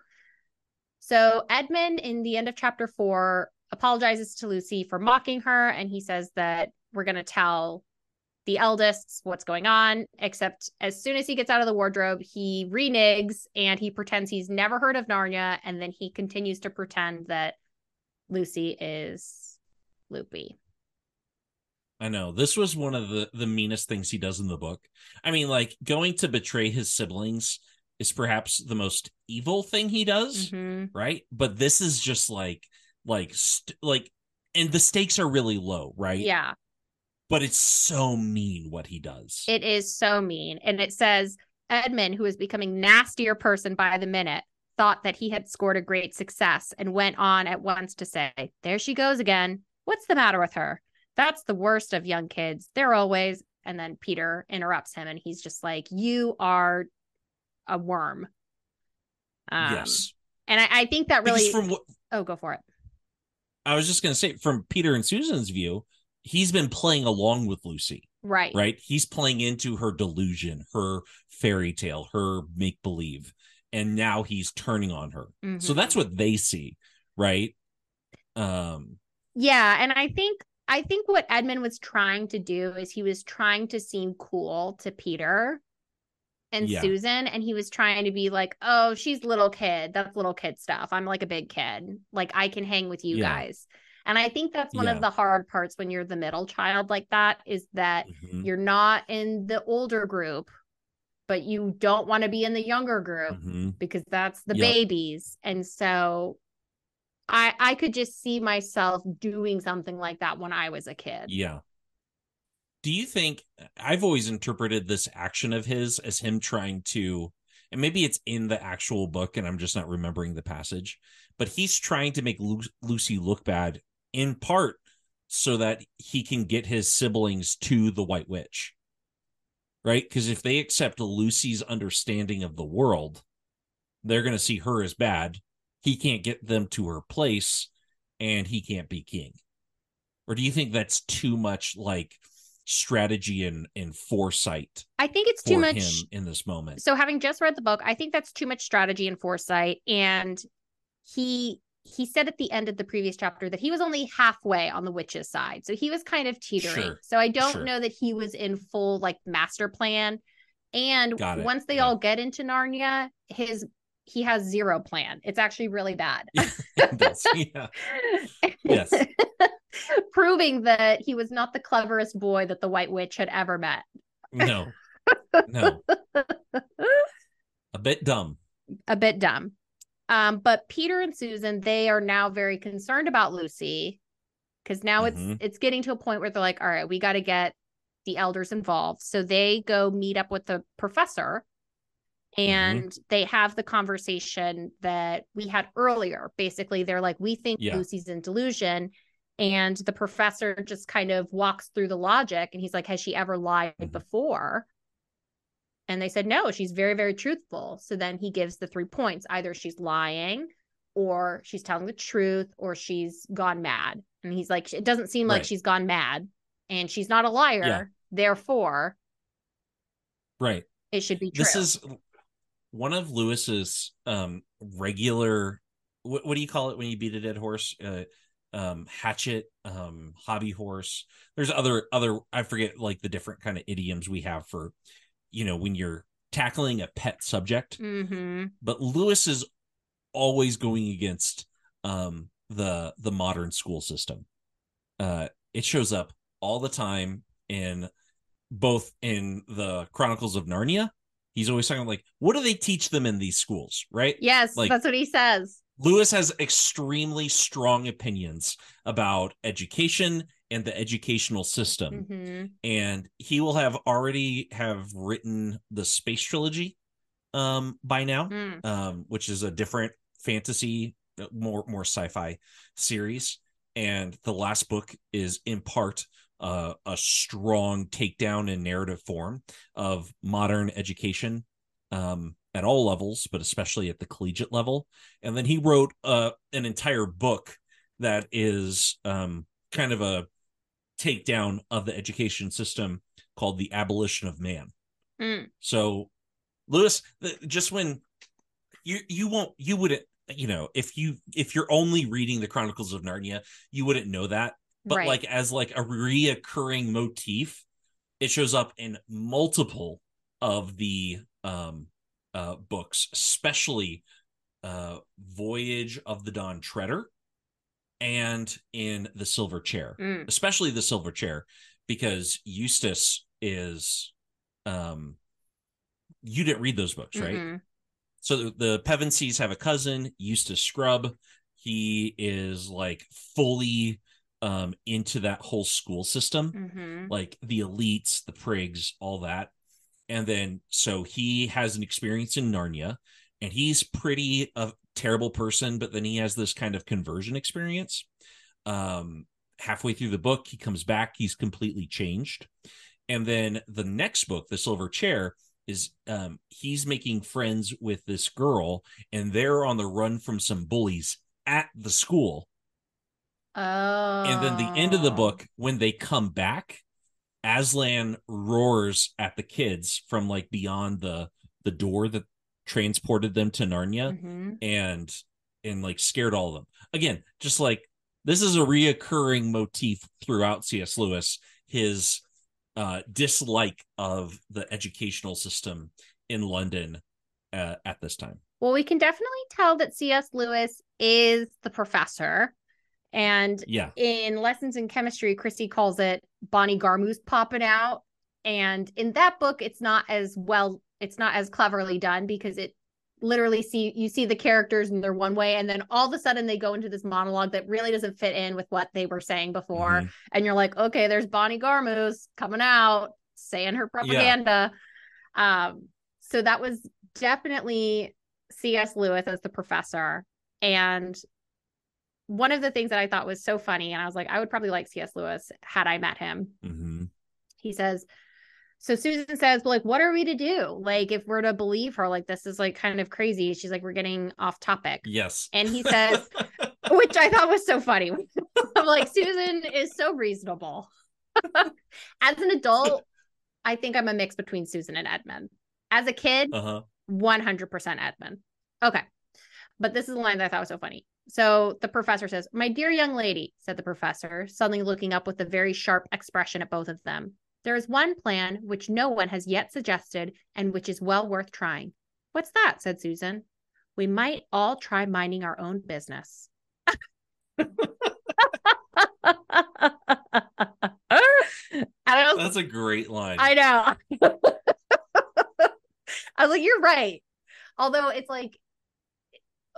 So Edmund, in the end of chapter four, apologizes to Lucy for mocking her, and he says that we're going to tell the eldest what's going on. Except as soon as he gets out of the wardrobe, he reneges and he pretends he's never heard of Narnia, and then he continues to pretend that Lucy is loopy. I know this was one of the the meanest things he does in the book. I mean, like going to betray his siblings is perhaps the most evil thing he does, Mm-hmm. right? But this is just like like st- like and the stakes are really low, right? Yeah. But it's so mean what he does. It is so mean. And it says Edmund, who is becoming nastier person by the minute, thought that he had scored a great success and went on at once to say, There she goes again. What's the matter with her? That's the worst of young kids. They're always. And then Peter interrupts him and he's just like, You are a worm. Um, yes. And I, I think that really. What oh, go for it. I was just going to say from Peter and Susan's view, he's been playing along with Lucy, Right. right? He's playing into her delusion, her fairy tale, her make believe. And now he's turning on her. So Mhm. that's what they see, right? Um Yeah, and I think I think what Edmund was trying to do is he was trying to seem cool to Peter and Yeah. Susan and he was trying to be like, "Oh, she's little kid. That's little kid stuff. I'm like a big kid. Like I can hang with you Yeah. guys." And I think that's one Yeah. of the hard parts when you're the middle child like that is that mhm, you're not in the older group, but you don't want to be in the younger group mhm. because that's the Yep. babies and so i i could just see myself doing something like that when i was a kid Yeah. Do you think I've always interpreted this action of his as him trying to and maybe it's in the actual book and I'm just not remembering the passage, but he's trying to make Lu- Lucy look bad in part so that he can get his siblings to the White Witch. Right? Because if they accept Lucy's understanding of the world, they're going to see her as bad. He can't get them to her place and he can't be king. Or do you think that's too much like strategy and, and foresight i think it's too much him in this moment? so having just read the book i think that's too much strategy and foresight and he he said at the end of the previous chapter that he was only halfway on the witch's side so he was kind of teetering Sure, so i don't sure. know that he was in full like master plan and once they yeah. all get into narnia his he has zero plan it's actually really bad yeah. Yes. Proving that he was not the cleverest boy that the White Witch had ever met. No. No. A bit dumb. A bit dumb. Um, but Peter and Susan, they are now very concerned about Lucy because now Mhm. it's it's getting to a point where they're like, all right, we got to get the elders involved. So they go meet up with the professor and they have the conversation that we had earlier. Basically, they're like, we think Yeah. Lucy's in delusion. And the professor just kind of walks through the logic and he's like, Has she ever lied Mhm. before? And they said, No, she's very, very truthful. So then he gives the three points either she's lying, or she's telling the truth, or she's gone mad. And he's like, It doesn't seem like she's gone mad, and she's not a liar. Yeah. Therefore, Right. it should be true. This is one of Lewis's um regular what, what do you call it when you beat a dead horse? Uh um, hatchet, um, hobby horse. There's other other I forget like the different kind of idioms we have for, you know, when you're tackling a pet subject. Mm-hmm. But Lewis is always going against um, the the modern school system. Uh, it shows up all the time in both in the Chronicles of Narnia. He's always talking like, what do they teach them in these schools, right? Yes, Like- that's what he says. Lewis has extremely strong opinions about education and the educational system. Hmm and he will have already have written the space trilogy um by now Mm. um which is a different fantasy uh, more more sci-fi series. And the last book is in part uh, a strong takedown in narrative form of modern education um at all levels but especially at the collegiate level. And then he wrote uh an entire book that is um kind of a takedown of the education system called the abolition of man Mm. so lewis just when you you won't you wouldn't you know if you if you're only reading the chronicles of narnia you wouldn't know that but right. like as like a reoccurring motif it shows up in multiple of the um uh books especially uh voyage of the dawn treader and in the silver chair Mm. especially the silver chair because eustace is um you didn't read those books right Mm-mm. so the, the Pevensies have a cousin, Eustace Scrubb. He is like fully um into that whole school system, Mhm. like the elites, the prigs, all that. And then so he has an experience in Narnia and he's pretty a terrible person, but then he has this kind of conversion experience. Um halfway through the book, he comes back, he's completely changed. And then the next book, The Silver Chair, is um he's making friends with this girl and they're on the run from some bullies at the school Oh. and then the end of the book when they come back aslan roars at the kids from like beyond the the door that transported them to narnia Mhm. and and like scared all of them again just like this is a reoccurring motif throughout cs lewis his uh dislike of the educational system in london uh, at this time Well, we can definitely tell that C.S. Lewis is the professor. And yeah in Lessons in Chemistry, Chrissy calls it Bonnie Garmus popping out. And in that book, it's not as well, it's not as cleverly done because it literally see you see the characters and they're one way, and then all of a sudden they go into this monologue that really doesn't fit in with what they were saying before. Mhm. And you're like, okay, there's Bonnie Garmus coming out saying her propaganda. Um, so that was definitely C.S. Lewis as the professor. And one of the things that I thought was so funny, and I was like, I would probably like C.S. Lewis had I met him. Mhm. He says, so Susan says, well, like, what are we to do? Like, if we're to believe her, like, this is like kind of crazy. She's like, we're getting off topic. yes And he says, which I thought was so funny. I'm like, Susan is so reasonable. As an adult, I think I'm a mix between Susan and Edmund. As a kid, uh-huh 100% Edmund. Okay. But this is the line that I thought was so funny. So the professor says, My dear young lady, said the professor, suddenly looking up with a very sharp expression at both of them. There is one plan which no one has yet suggested and which is well worth trying. What's that? said Susan. We might all try minding our own business. I don't know. that's a great line I know. I was like, you're right. Although it's like,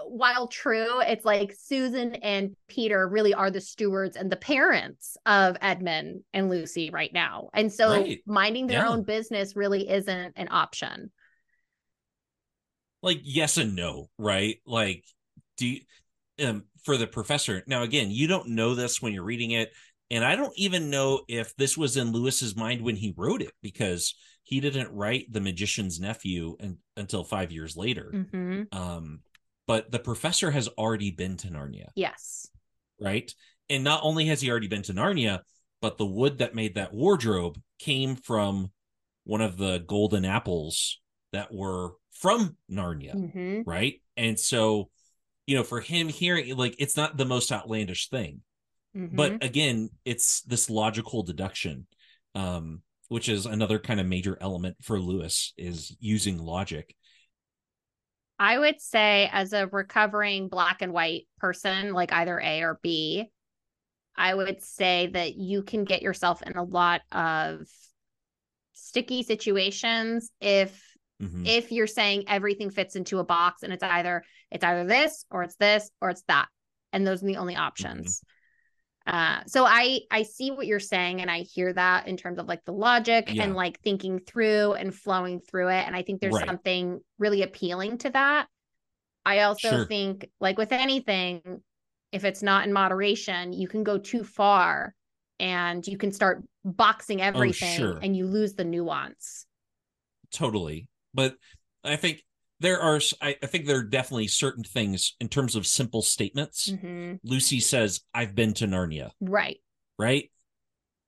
while true, it's like Susan and Peter really are the stewards and the parents of Edmund and Lucy right now. And so Right. minding their Yeah. own business really isn't an option. like yes and no, right? Like do you, um for the professor. Now again, you don't know this when you're reading it, and I don't even know if this was in Lewis's mind when he wrote it because he didn't write The Magician's Nephew un- until 5 years later. Mhm. Um but the professor has already been to Narnia, Yes. right? And not only has he already been to Narnia, but the wood that made that wardrobe came from one of the golden apples that were from Narnia Mhm. right? And so, you know, for him hearing like it's not the most outlandish thing. Mm-hmm. But again, it's this logical deduction, um, which is another kind of major element for Lewis is using logic. I would say, as a recovering black and white person, like either A or B, I would say that you can get yourself in a lot of sticky situations if mm-hmm. if you're saying everything fits into a box and it's either it's either this or it's this or it's that and those are the only options mm-hmm. Uh so i i see what you're saying and i hear that in terms of like the logic yeah. and like thinking through and flowing through it and i think there's right. something really appealing to that i also sure. think like with anything if it's not in moderation you can go too far and you can start boxing oh, everything oh, sure. and you lose the nuance totally but I think there are I, I, think there are definitely certain things in terms of simple statements. Mm-hmm. Lucy says, "I've been to Narnia." Right. Right.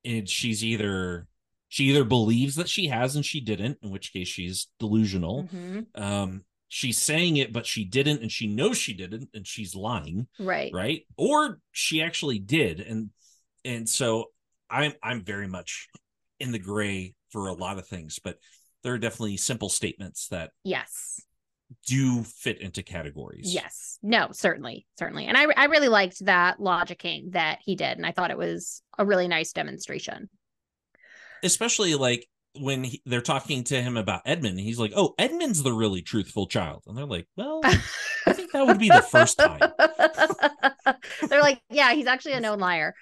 And she's either she either believes that she has and she didn't, in which case she's delusional. Mm-hmm. Um, she's saying it, but she didn't, and she knows she didn't, and she's lying. Right. Right. Or she actually did, and and so I'm I'm very much in the gray for a lot of things, but there are definitely simple statements that yes do fit into categories. Yes. No, certainly. Certainly. And I I really liked that logicking that he did and I thought it was a really nice demonstration. Especially like when he, they're talking to him about Edmund, he's like, "Oh, Edmund's the really truthful child," and they're like, "Well, I think that would be the first time." they're like, "Yeah, he's actually a known liar,"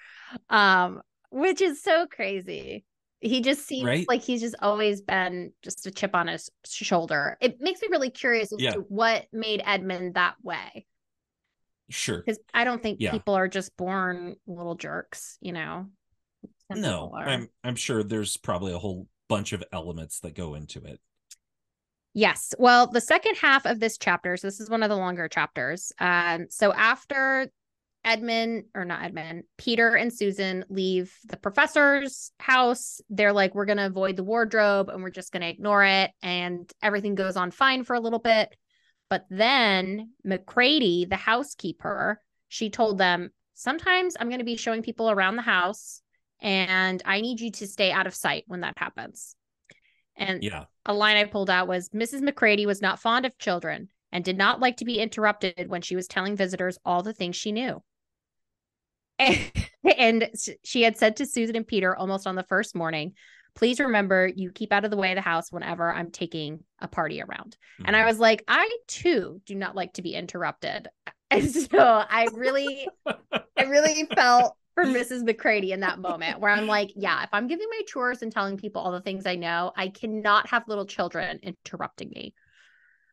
um, which is so crazy he just seems right? like he's just always been just a chip on his shoulder. It makes me really curious as yeah. to what made Edmund that way. Sure. Because I don't think yeah. people are just born little jerks, you know. Some no, I'm I'm sure there's probably a whole bunch of elements that go into it. Yes. Well, the second half of this chapter, so this is one of the longer chapters. Um, so after Edmund, or not Edmund, Peter and Susan leave the professor's house. They're like, we're going to avoid the wardrobe and we're just going to ignore it. And everything goes on fine for a little bit. But then Macready, the housekeeper, she told them, sometimes I'm going to be showing people around the house and I need you to stay out of sight when that happens. And yeah. a line I pulled out was Mrs. Macready was not fond of children and did not like to be interrupted when she was telling visitors all the things she knew. And, she had said to Susan and Peter almost on the first morning, please remember you keep out of the way of the house whenever I'm taking a party around. Mm-hmm. And I mm-hmm. was like, I too do not like to be interrupted. And so I really, I really felt for Mrs. Macready in that moment where I'm like, yeah, if I'm giving my chores and telling people all the things I know, I cannot have little children interrupting me.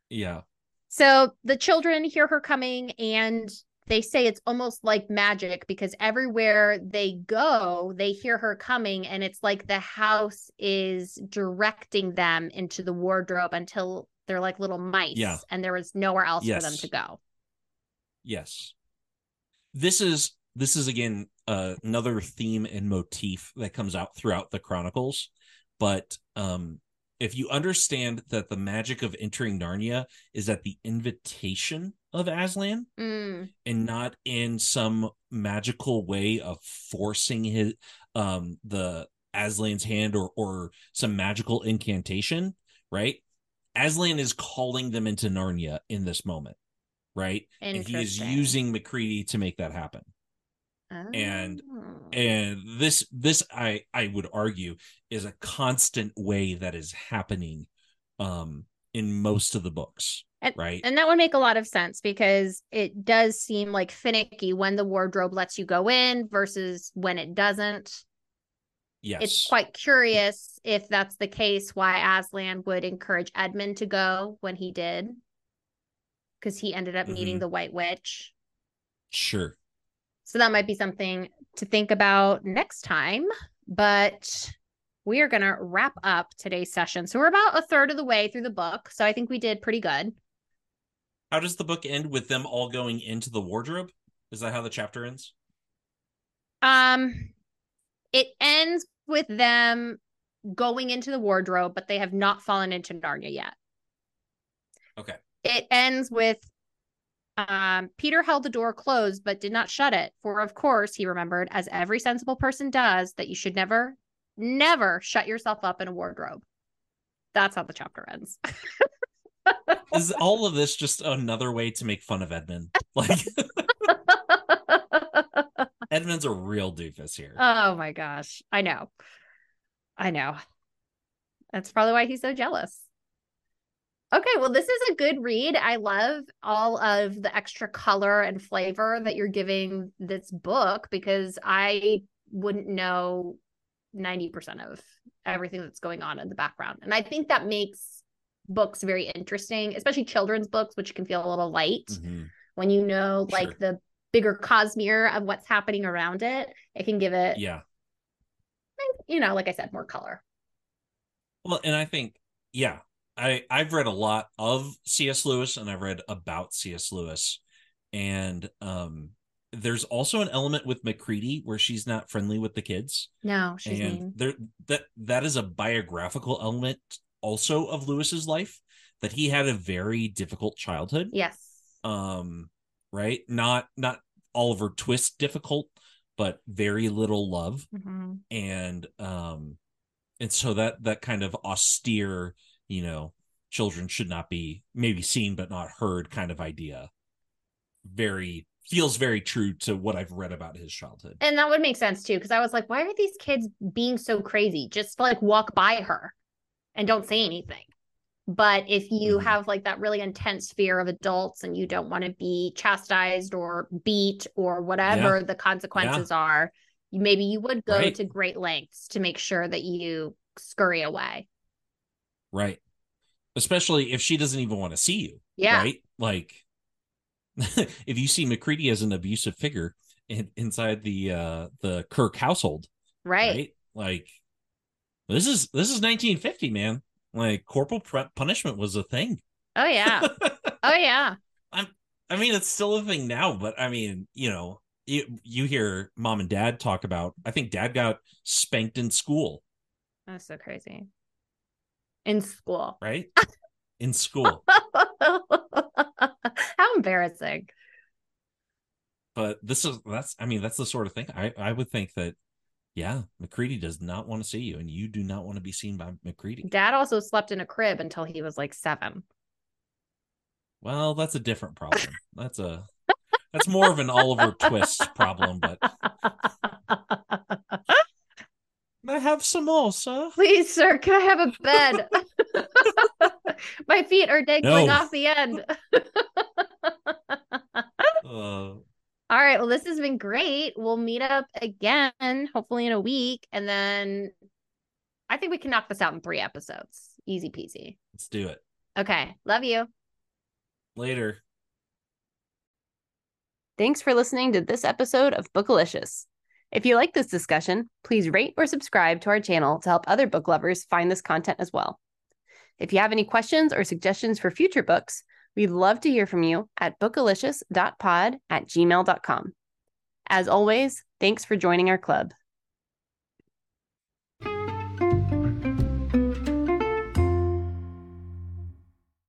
Yeah. So the children hear her coming and they say it's almost like magic because everywhere they go, they hear her coming, and it's like the house is directing them into the wardrobe until they're like little mice, yeah. and was nowhere else yes. for them to go. Yes, this is this is again uh, another theme and motif that comes out throughout the chronicles, but um, if you understand that the magic of entering Narnia is at the invitation of Aslan mm. and not in some magical way of forcing his um the Aslan's hand or or some magical incantation, right? Aslan is calling them into Narnia in this moment, right? And he is using Macready to make that happen and oh. and this this i i would argue is a constant way that is happening um in most of the books and, right and that would make a lot of sense because it does seem like finicky when the wardrobe lets you go in versus when it doesn't yes it's quite curious if that's the case why aslan would encourage edmund to go when he did because he ended up meeting mm-hmm. the white witch sure so that might be something to think about next time. But we are going to wrap up today's session. So we're about a third of the way through the book. So I think we did pretty good. How does the book end with them all going into the wardrobe? Is that how the chapter ends? Um it ends with them going into the wardrobe, but they have not fallen into Narnia yet. Okay. It ends with Um, Peter held the door closed but did not shut it, for of course he remembered, as every sensible person does, that you should never, never shut yourself up in a wardrobe. That's how the chapter ends. Is all of this just another way to make fun of Edmund? Like Edmund's a real doofus here. Oh my gosh. I know. I know. That's probably why he's so jealous. Okay, well, this is a good read. I love all of the extra color and flavor that you're giving this book because I wouldn't know 90% of everything that's going on in the background. And I think that makes books very interesting, especially children's books, which can feel a little light mm-hmm. when you know sure. like the bigger cosmere of what's happening around it. It can give it, yeah, you know, like I said, more color. Well, and I think, yeah, I I've read a lot of C.S. Lewis and I've read about C.S. Lewis, and um, there's also an element with Macready where she's not friendly with the kids. No, she's and mean. there that that is a biographical element also of Lewis's life that he had a very difficult childhood. Yes. Um right? Not not Oliver Twist difficult, but very little love. Mm-hmm. And um and so that that kind of austere, you know, children should not be maybe seen but not heard kind of idea. Very feels very true to what I've read about his childhood. And that would make sense too, because I was like, why are these kids being so crazy? Just like walk by her and don't say anything. But if you mm-hmm. have like that really intense fear of adults and you don't want to be chastised or beat or whatever yeah. the consequences yeah. are, maybe you would go right. to great lengths to make sure that you scurry away. Right. Especially if she doesn't even want to see you. Yeah. Right. Like if you see Macready as an abusive figure in, inside the uh the Kirke household. Right. right. Like this is this is 1950, man. Like corporal punishment was a thing. Oh yeah. oh yeah. I'm I mean it's still a thing now, but I mean, you know, you, you hear mom and dad talk about I think dad got spanked in school. That's so crazy. In school. Right? In school. How embarrassing. But this is that's I mean, that's the sort of thing I, I would think that yeah, Macready does not want to see you, and you do not want to be seen by Macready. Dad also slept in a crib until he was like seven. Well, that's a different problem. That's a that's more of an Oliver Twist problem, but I have some more, sir. Please, sir, can I have a bed? My feet are dangling no. off the end. uh, all right. Well, this has been great. We'll meet up again, hopefully in a week. And then I think we can knock this out in three episodes. Easy peasy. Let's do it. Okay. Love you. Later. Thanks for listening to this episode of Bookalicious. If you like this discussion, please rate or subscribe to our channel to help other book lovers find this content as well. If you have any questions or suggestions for future books, We'd love to hear from you at bookalicious.pod at gmail.com. As always, thanks for joining our club.